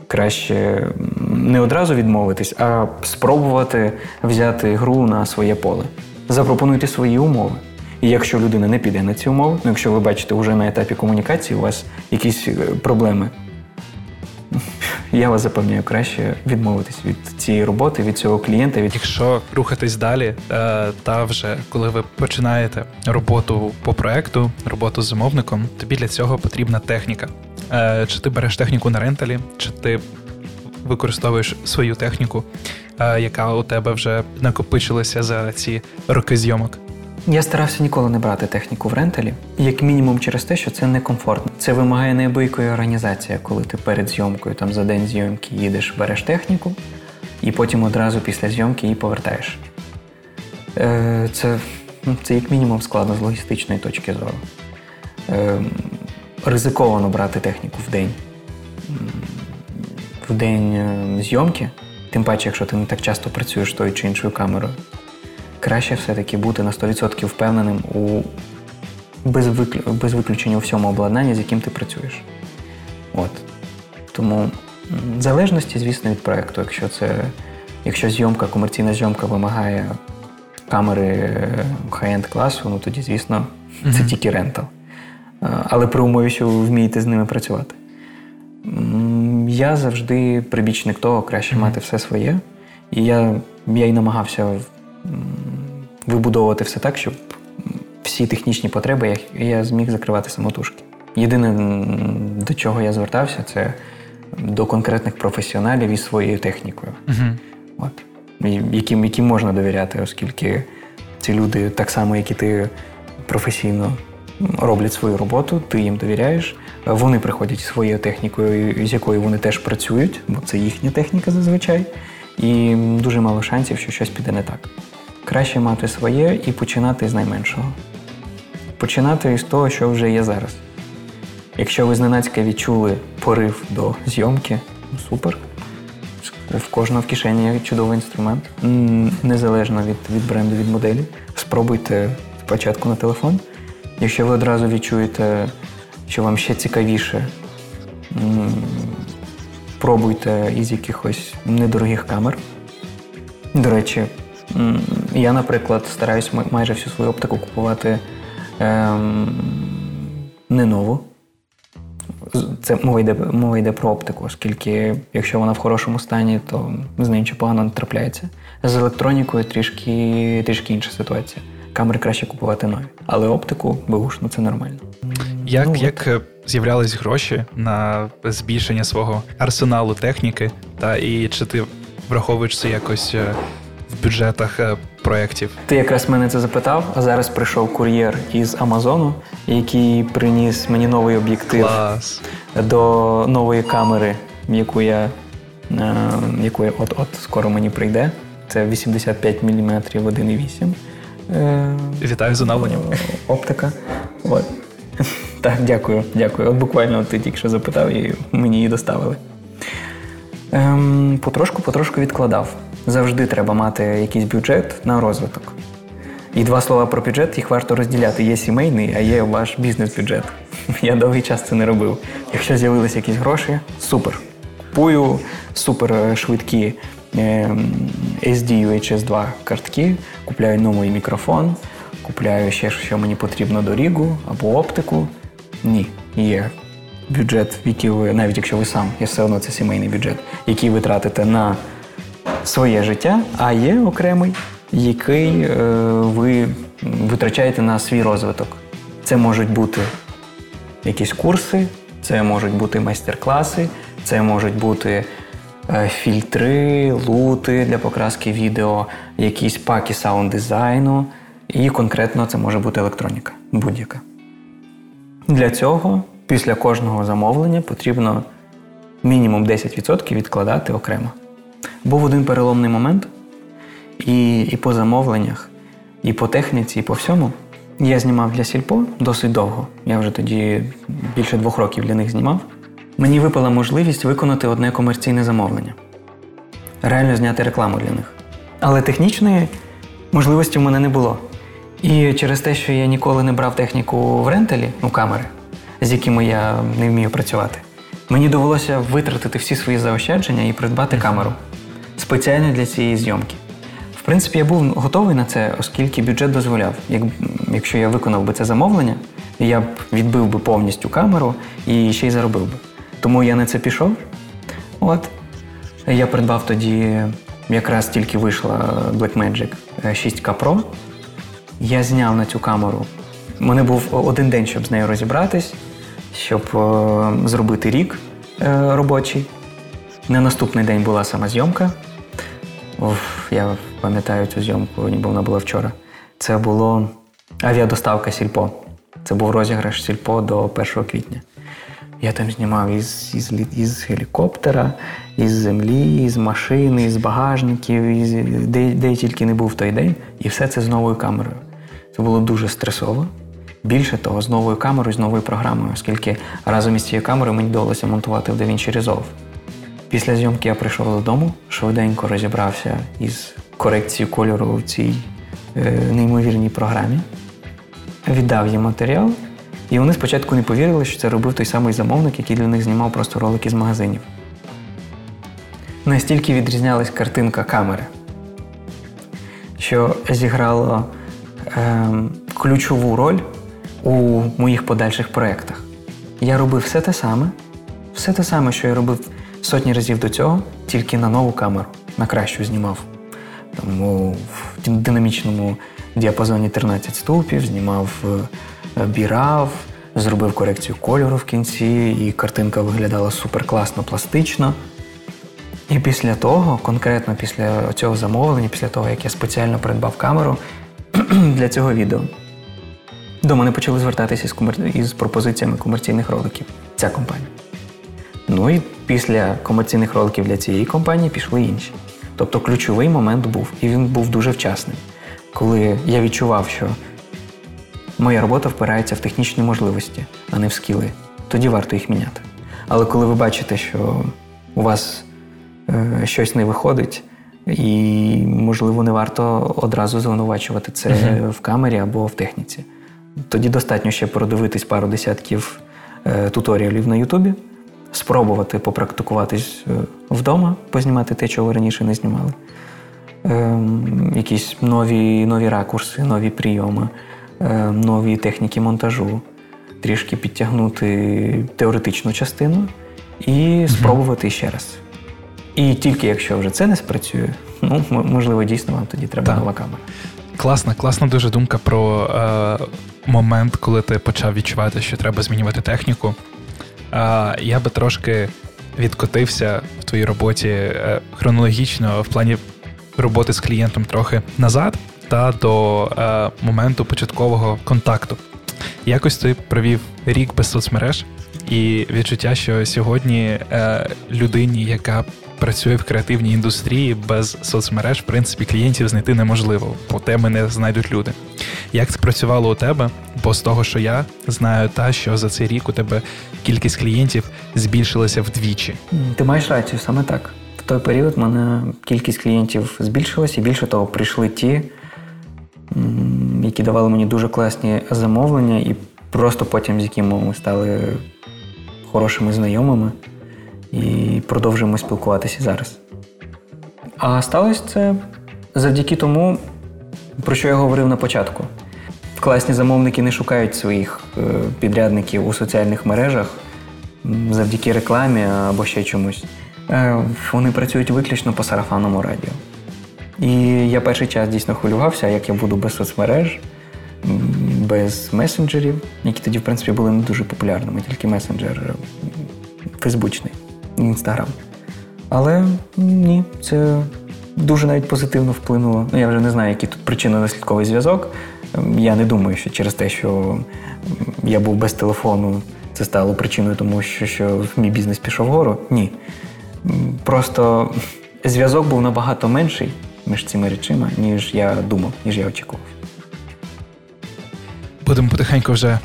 краще не одразу відмовитись, а спробувати взяти гру на своє поле. Запропонуйте свої умови. І якщо людина не піде на ці умови, ну якщо ви бачите вже на етапі комунікації, у вас якісь е, проблеми, я вас запевняю, краще відмовитись від цієї роботи, від цього клієнта. Від якщо рухатись далі, е, та вже коли ви починаєте роботу по проекту, роботу з замовником, тобі для цього потрібна техніка. Е, чи ти береш техніку на ренталі, чи ти використовуєш свою техніку, яка у тебе вже накопичилася за ці роки зйомок? Я старався ніколи не брати техніку в ренталі, як мінімум через те, що це некомфортно. Це вимагає неабиякої організації, коли ти перед зйомкою там за день зйомки їдеш, береш техніку, і потім одразу після зйомки її повертаєш. Е, це ну, це як мінімум складно з логістичної точки зору. Ризиковано брати техніку в день. В день е, зйомки, тим паче, якщо ти не так часто працюєш тою чи іншою камерою краще все-таки бути на 100% впевненим у без, виклю... без виключення у всьому обладнанні, з яким ти працюєш. От. Тому в залежності, звісно, від проєкту, якщо це якщо зйомка, комерційна зйомка вимагає камери хай-енд класу, ну тоді, звісно, це mm-hmm. тільки рентал. Але при умові, що ви вмієте з ними працювати. Я завжди прибічник того, краще mm-hmm. мати все своє І я я й намагався вибудовувати все так, щоб всі технічні потреби я зміг закривати самотужки. Єдине, до чого я звертався, це до конкретних професіоналів із своєю технікою, uh От. яким яким можна довіряти, оскільки ці люди, так само, як і ти професійно роблять свою роботу, ти їм довіряєш. Вони приходять своєю технікою, з якою вони теж працюють, бо це їхня техніка зазвичай. І дуже мало шансів, що щось піде не так. Краще мати своє і починати з найменшого. Починати з того, що вже є зараз. Якщо ви зненацька відчули порив до зйомки, ну, супер. В кожного в кишені є чудовий інструмент, незалежно від від бренду, від моделі. Спробуйте спочатку на телефон. Якщо ви одразу відчуєте, що вам ще цікавіше, пробуйте із якихось недорогих камер. До речі, я, наприклад, стараюсь майже всю свою оптику купувати ем, не нову. Це мова йде мова йде про оптику, оскільки якщо вона в хорошому стані, то з нею нічого погано не трапляється. З електронікою трішки трішки інша ситуація. Камери краще купувати нові, але оптику беушну це нормально. Як ну, як е, з'являлись гроші на збільшення свого арсеналу техніки, та і чи ти враховуєш це якось е, в бюджетах е, проєктів? Ти якраз мене це запитав, а зараз прийшов кур'єр із Амазону, який приніс мені новий об'єктив Клас. до нової камери, яку я яку я от от скоро мені прийде. Це 85 мм 1,8. Вітаю з оновленням. Оптика. От. Так, дякую, дякую. От буквально ти тільки що запитав і мені її доставили. Ем, Потрошку-потрошку відкладав. Завжди треба мати якийсь бюджет на розвиток. І два слова про бюджет, їх варто розділяти. Є сімейний, а є ваш бізнес-бюджет. Я довгий час це не робив. Якщо з'явилися якісь гроші, супер. Купую супер швидкі ем, SD UHS 2 картки, купляю новий мікрофон, купляю ще, що мені потрібно до рігу або оптику. Ні, є бюджет, який ви, навіть якщо ви сам, є все одно це сімейний бюджет, який ви тратите на своє життя, а є окремий, який е, ви витрачаєте на свій розвиток. Це можуть бути якісь курси, це можуть бути майстер-класи, це можуть бути фільтри, лути для покраски відео, якісь паки саунд дизайну, і конкретно це може бути електроніка будь-яка. Для цього після кожного замовлення потрібно мінімум 10% відкладати окремо. Був один переломний момент, і і по замовленнях, і по техніці, і по всьому. Я знімав для Сільпо досить довго. Я вже тоді більше двох років для них знімав. Мені випала можливість виконати одне комерційне замовлення, реально зняти рекламу для них. Але технічної можливості в мене не було. І через те, що я ніколи не брав техніку в ренталі, ну камери, з якими я не вмію працювати, мені довелося витратити всі свої заощадження і придбати камеру спеціально для цієї зйомки. В принципі, я був готовий на це, оскільки бюджет дозволяв. Як, Якщо я виконав би це замовлення, я б відбив би повністю камеру і ще й заробив би. Тому я на це пішов. От. Я придбав тоді, якраз тільки вийшла Blackmagic 6K Pro. Я зняв на цю камеру. У мене був один день, щоб з нею розібратись, щоб е, зробити рік е, робочий. На наступний день була сама зйомка. Оф, Я пам'ятаю цю зйомку, ніби вона була вчора. Це було авіадоставка Сільпо. Це був розіграш Сільпо до 1 квітня. Я там знімав із із, із гелікоптера, із землі, із машини, із багажників, із, де, де тільки не був той день. І все це з новою камерою. Це було дуже стресово. Більше того, з новою камерою, з новою програмою, оскільки разом із цією камерою мені довелося монтувати в DaVinci Resolve. Після зйомки я прийшов додому, швиденько розібрався із корекцією кольору в цій е, неймовірній програмі, віддав їм матеріал, і вони спочатку не повірили, що це робив той самий замовник, який для них знімав просто ролики з магазинів. Настільки відрізнялась картинка камери, що зіграло е, ключову роль у моїх подальших проєктах. Я робив все те саме, все те саме, що я робив сотні разів до цього, тільки на нову камеру. на кращу знімав там, у динамічному діапазоні 13 стовпів, знімав е, бірав, зробив корекцію кольору в кінці, і картинка виглядала супер класно, пластично. І після того, конкретно після цього замовлення, після того, як я спеціально придбав камеру для цього відео, до мене почали звертатися із, пропозиціями комерційних роликів. Ця компанія. Ну і після комерційних роликів для цієї компанії пішли інші. Тобто ключовий момент був, і він був дуже вчасним, коли я відчував, що моя робота впирається в технічні можливості, а не в скіли. Тоді варто їх міняти. Але коли ви бачите, що у вас е, щось не виходить, і, можливо, не варто одразу звинувачувати це uh-huh. в камері або в техніці. Тоді достатньо ще продивитись пару десятків е, туторіалів на Ютубі, спробувати попрактикуватись е, вдома, познімати те, чого ви раніше не знімали. Е, якісь нові нові ракурси, нові прийоми, нові техніки монтажу, трішки підтягнути теоретичну частину і спробувати ще раз. І тільки якщо вже це не спрацює, ну можливо, дійсно вам тоді треба так. нова камера. Класна, класна дуже думка про е, момент, коли ти почав відчувати, що треба змінювати техніку. Е, я би трошки відкотився в твоїй роботі е, хронологічно в плані роботи з клієнтом трохи назад та до е, моменту початкового контакту. Якось ти провів рік без соцмереж, і відчуття, що сьогодні е, людині, яка працює в креативній індустрії без соцмереж, в принципі, клієнтів знайти неможливо, бо теми не знайдуть люди. Як це працювало у тебе? Бо з того, що я знаю, та що за цей рік у тебе кількість клієнтів збільшилася вдвічі. Ти маєш рацію саме так. В той період в мене кількість клієнтів збільшилася, і більше того, прийшли ті, які давали мені дуже класні замовлення, і просто потім з якими ми стали хорошими знайомими і продовжуємо спілкуватися зараз. А сталося це завдяки тому, про що я говорив на початку. Класні замовники не шукають своїх е, підрядників у соціальних мережах завдяки рекламі або ще чомусь. Е, вони працюють виключно по сарафанному радіо. І я перший час дійсно хвилювався, як я буду без соцмереж, без месенджерів, які тоді, в принципі, були не дуже популярними, тільки месенджер фейсбучний, інстаграм. Але ні, це дуже навіть позитивно вплинуло. Ну, я вже не знаю, який тут причинно-наслідковий зв'язок. Я не думаю, що через те, що я був без телефону, це стало причиною, тому що, що мій бізнес пішов вгору. Ні. Просто зв'язок був набагато менший між цими речима, ніж я думав, ніж я очікував. Будемо потихеньку вже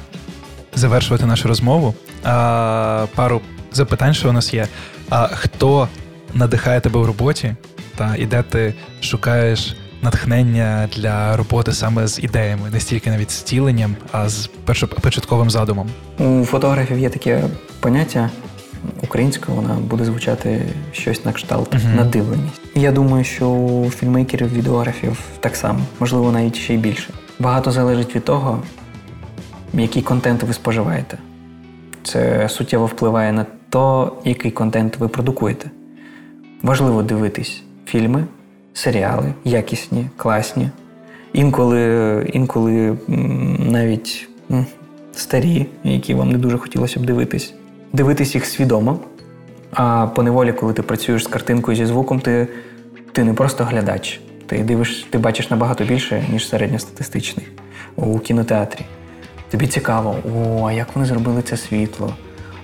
завершувати нашу розмову. А, Пару запитань, що у нас є. А хто надихає тебе в роботі, та і де ти шукаєш натхнення для роботи саме з ідеями, не стільки навіть з тіленням, а з початковим задумом? У фотографів є таке поняття. Українською вона буде звучати щось на кшталт uh-huh. надивленість. І я думаю, що у фільмейкерів, відеографів так само, можливо, навіть ще й більше. Багато залежить від того, який контент ви споживаєте. Це суттєво впливає на те, який контент ви продукуєте. Важливо дивитись фільми, серіали, якісні, класні. Інколи інколи навіть старі, які вам не дуже хотілося б дивитись. Дивитись їх свідомо. А по неволі, коли ти працюєш з картинкою зі звуком, ти ти не просто глядач. Ти дивиш, ти бачиш набагато більше, ніж середньостатистичний у кінотеатрі. Тобі цікаво, о, а як вони зробили це світло?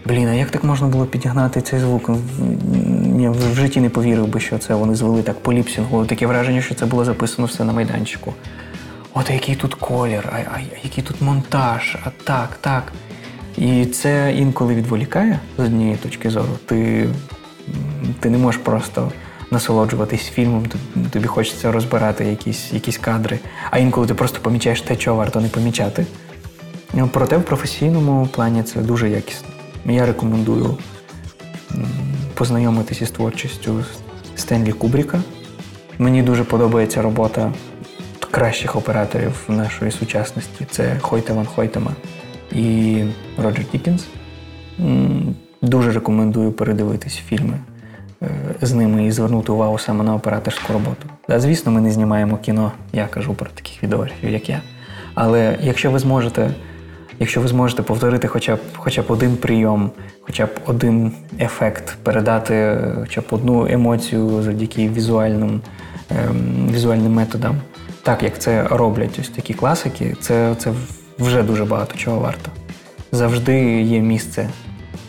Блін, а як так можна було підігнати цей звук? Я в житті не повірив би, що це вони звели так по ліпсінгу. Таке враження, що це було записано все на майданчику. От який тут колір, а, а який тут монтаж, а так, так. І це інколи відволікає з однієї точки зору. Ти, Ти не можеш просто насолоджуватись фільмом, тобі хочеться розбирати якісь якісь кадри, а інколи ти просто помічаєш те, чого варто не помічати. Проте в професійному плані це дуже якісно. Я рекомендую познайомитися з творчістю Стенлі Кубріка. Мені дуже подобається робота кращих операторів нашої сучасності. Це Хойта Ван Хойтема і Роджер Дікінс. Дуже рекомендую передивитись фільми з ними і звернути увагу саме на операторську роботу. Да, Звісно, ми не знімаємо кіно, я кажу про таких відеографів, як я. Але якщо ви зможете якщо ви зможете повторити хоча б хоча б один прийом, хоча б один ефект, передати хоча б одну емоцію завдяки візуальним ем, візуальним методам, так як це роблять ось такі класики, це, це вже дуже багато чого варто. Завжди є місце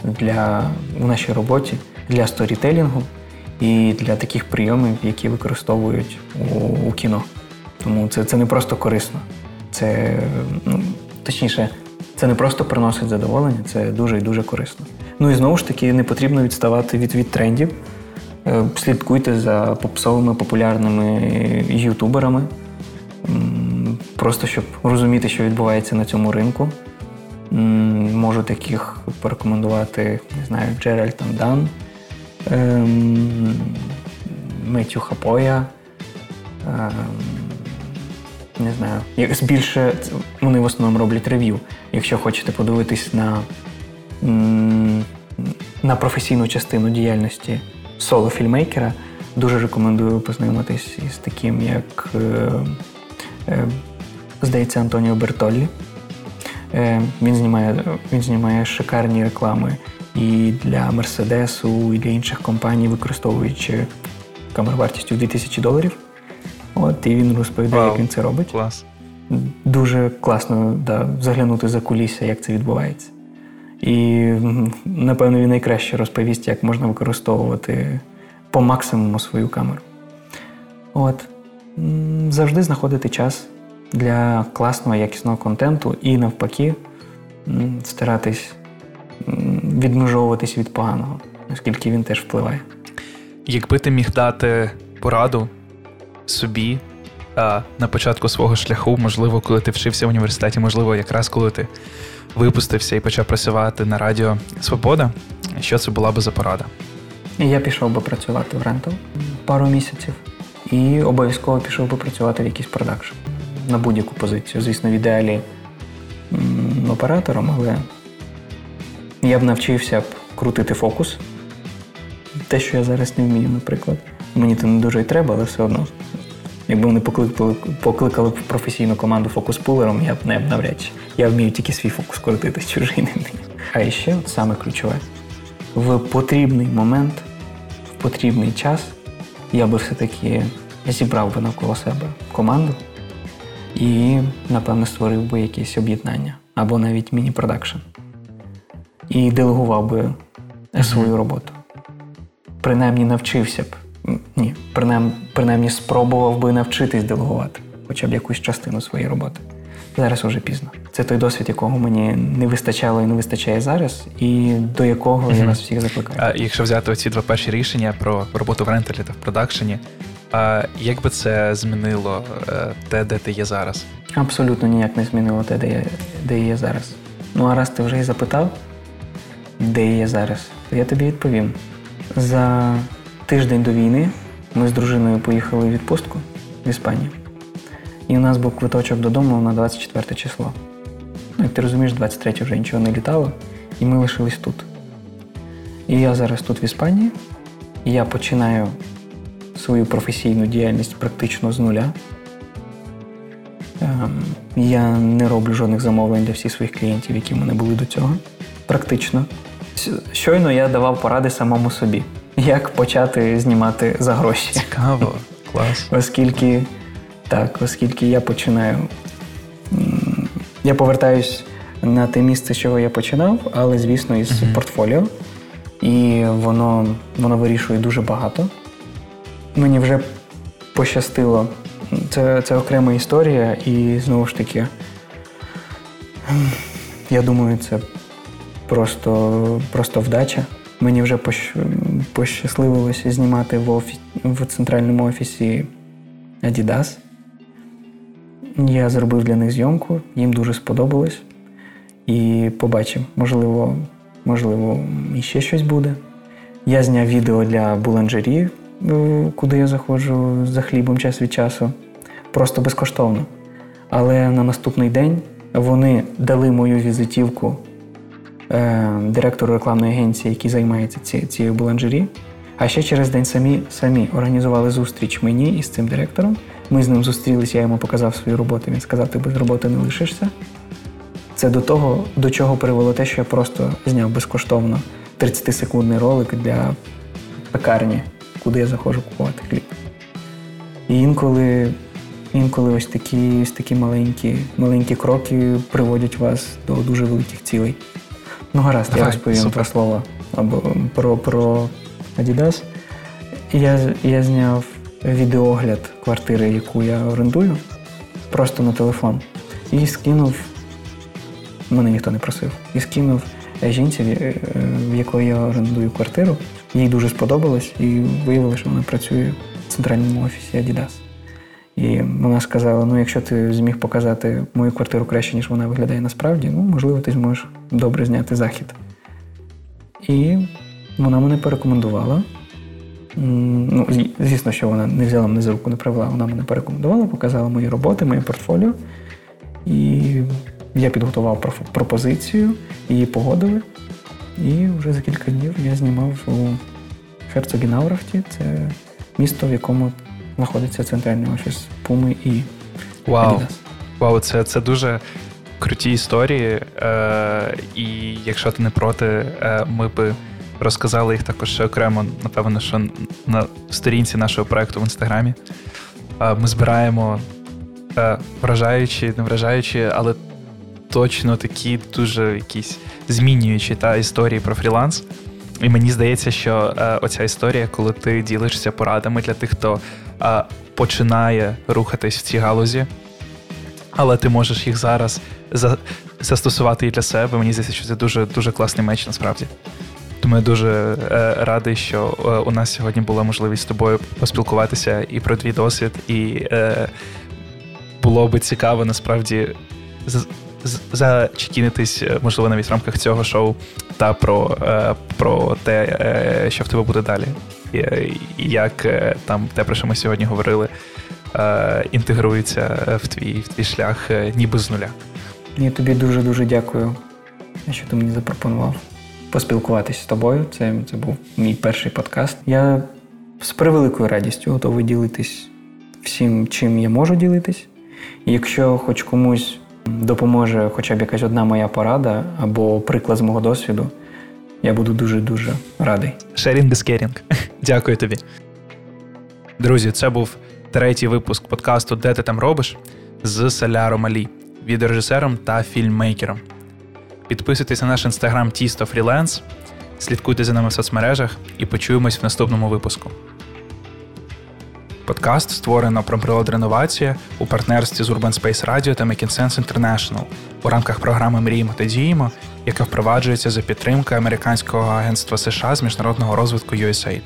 для в нашій роботі для сторітелінгу і для таких прийомів, які використовують у, у кіно. Тому це це не просто корисно, це ну, точніше, це не просто приносить задоволення, це дуже і дуже корисно. Ну і знову ж таки, не потрібно відставати від від трендів. Е, слідкуйте за попсовими популярними ютуберами, просто щоб розуміти, що відбувається на цьому ринку. Можу таких порекомендувати, не знаю, Джеральд Дан, ем, Меттю Хапоя. Ем, не знаю, більше вони в основному роблять рев'ю. Якщо хочете подивитись на на професійну частину діяльності соло-фільмейкера, дуже рекомендую познайомитись із таким, як, е, е, здається, Антоніо Бертоллі. Е, він знімає він знімає шикарні реклами і для Мерседесу, і для інших компаній, використовуючи камер вартістю 2000 доларів. От, І він розповідає, Вау, як він це робить. Клас. Дуже класно да, заглянути за кулісся, як це відбувається. І, напевно, він найкраще розповість, як можна використовувати по максимуму свою камеру. От. Завжди знаходити час для класного, якісного контенту і, навпаки, старатись відмежовуватись від поганого, оскільки він теж впливає. Якби ти міг дати пораду собі а, на початку свого шляху, можливо, коли ти вчився в університеті, можливо, якраз коли ти випустився і почав працювати на Радіо Свобода, що це була би за порада? Я пішов би працювати в Рентал пару місяців і обов'язково пішов би працювати в якийсь продакшн на будь-яку позицію. Звісно, в ідеалі оператором, але я б навчився б крутити фокус. Те, що я зараз не вмію, наприклад. Мені це не дуже й треба, але все одно. Якби вони покликали покликали професійну команду фокус-пулером, я б не навряд чи. Я вмію тільки свій фокус крутити, чужий не вмію. А ще от саме ключове. В потрібний момент, в потрібний час я би все-таки зібрав би навколо себе команду і, напевно, створив би якесь об'єднання або навіть міні-продакшн. І делегував би свою роботу. Принаймні навчився б. Ні, принаймні, принаймні спробував би навчитись делегувати хоча б якусь частину своєї роботи. Зараз уже пізно. Це той досвід, якого мені не вистачало і не вистачає зараз, і до якого я нас всіх закликаю. А Якщо взяти оці два перші рішення про роботу в ренталі та в продакшені, а як би це змінило е, те, де ти є зараз? Абсолютно ніяк не змінило те, де я, де я є зараз. Ну а раз ти вже і запитав, де я є зараз, то я тобі відповім. За тиждень до війни ми з дружиною поїхали в відпустку в Іспанію. І у нас був квиточок додому на 24 число. Ну, як ти розумієш, 23 вже нічого не літало, і ми лишились тут. І я зараз тут в Іспанії, і я починаю свою професійну діяльність практично з нуля. Ем, я не роблю жодних замовлень для всіх своїх клієнтів, які в мене були до цього. Практично. Щойно я давав поради самому собі, як почати знімати за гроші. Цікаво, клас. Оскільки так, оскільки я починаю. Я повертаюсь на те місце, з чого я починав, але, звісно, із uh-huh. портфоліо. І воно воно вирішує дуже багато. Мені вже пощастило. Це це окрема історія, і знову ж таки, я думаю, це просто просто вдача. Мені вже пощасливилося знімати в офі... в центральному офісі Adidas. Я зробив для них зйомку, їм дуже сподобалось. І побачимо, можливо, можливо, іще щось буде. Я зняв відео для буланжері, е, куди я заходжу за хлібом час від часу, просто безкоштовно. Але на наступний день вони дали мою візитівку е, директору рекламної агенції, який займається цією буланжері. А ще через день самі самі організували зустріч мені із цим директором. Ми з ним зустрілися, я йому показав свою роботу. Він сказав, ти без роботи не лишишся. Це до того, до чого привело те, що я просто зняв безкоштовно 30-секундний ролик для пекарні, куди я заходжу купувати хліб. І інколи інколи ось такі ось такі маленькі маленькі кроки приводять вас до дуже великих цілей. Ну, гаразд, Давай, я розповім супер. про слово або про про Adidas. Я, Я зняв відеогляд квартири, яку я орендую, просто на телефон. І скинув, мене ніхто не просив, і скинув жінці, е, в якої я орендую квартиру. Їй дуже сподобалось і виявилося, що вона працює в центральному офісі Adidas. І вона сказала: ну, якщо ти зміг показати мою квартиру краще, ніж вона виглядає насправді, ну, можливо, ти зможеш добре зняти захід. І вона мене порекомендувала. Ну, Звісно, що вона не взяла мене за руку, не привела, вона мене порекомендувала, показала мої роботи, моє портфоліо. І я підготував пропозицію, її погодили. І вже за кілька днів я знімав у Херцогінаурахті. Це місто, в якому знаходиться центральний офіс Пуми і Вау, Adidas. Вау, це це дуже круті історії. Е, І якщо ти не проти, е, ми би розказали їх також окремо, напевно, що на сторінці нашого проекту в інстаграмі. Е, ми збираємо е, вражаючі, не вражаючі, але точно такі дуже якісь змінюючі та історії про фріланс. І мені здається, що е, оця історія, коли ти ділишся порадами для тих, хто е, починає рухатись в цій галузі, але ти можеш їх зараз за, застосувати і для себе. Мені здається, що це дуже дуже класний меч насправді. Тому я дуже е, радий, що е, у нас сьогодні була можливість з тобою поспілкуватися і про твій досвід, і е, було би цікаво насправді зачекінитись, е, можливо, навіть в рамках цього шоу та про е, про те, е, що в тебе буде далі. Як там те, про що ми сьогодні говорили, інтегрується в твій в твій шлях ніби з нуля. Я тобі дуже-дуже дякую, що ти мені запропонував поспілкуватися з тобою. Це, Це був мій перший подкаст. Я з превеликою радістю готовий ділитись всім, чим я можу ділитись. Якщо хоч комусь допоможе хоча б якась одна моя порада або приклад з мого досвіду, я буду дуже-дуже радий. Sharing is caring. Дякую тобі. Друзі, це був третій випуск подкасту Де ти там робиш з Соляро Малі, відеорежисером та фільммейкером. Підписуйтесь на наш інстаграм Тісто Фріленс, слідкуйте за нами в соцмережах і почуємось в наступному випуску. Подкаст створено про природреновацію у партнерстві з Urban Space Radio та Making Sense International у рамках програми Мріємо та діємо, яка впроваджується за підтримки Американського агентства США з міжнародного розвитку USAID.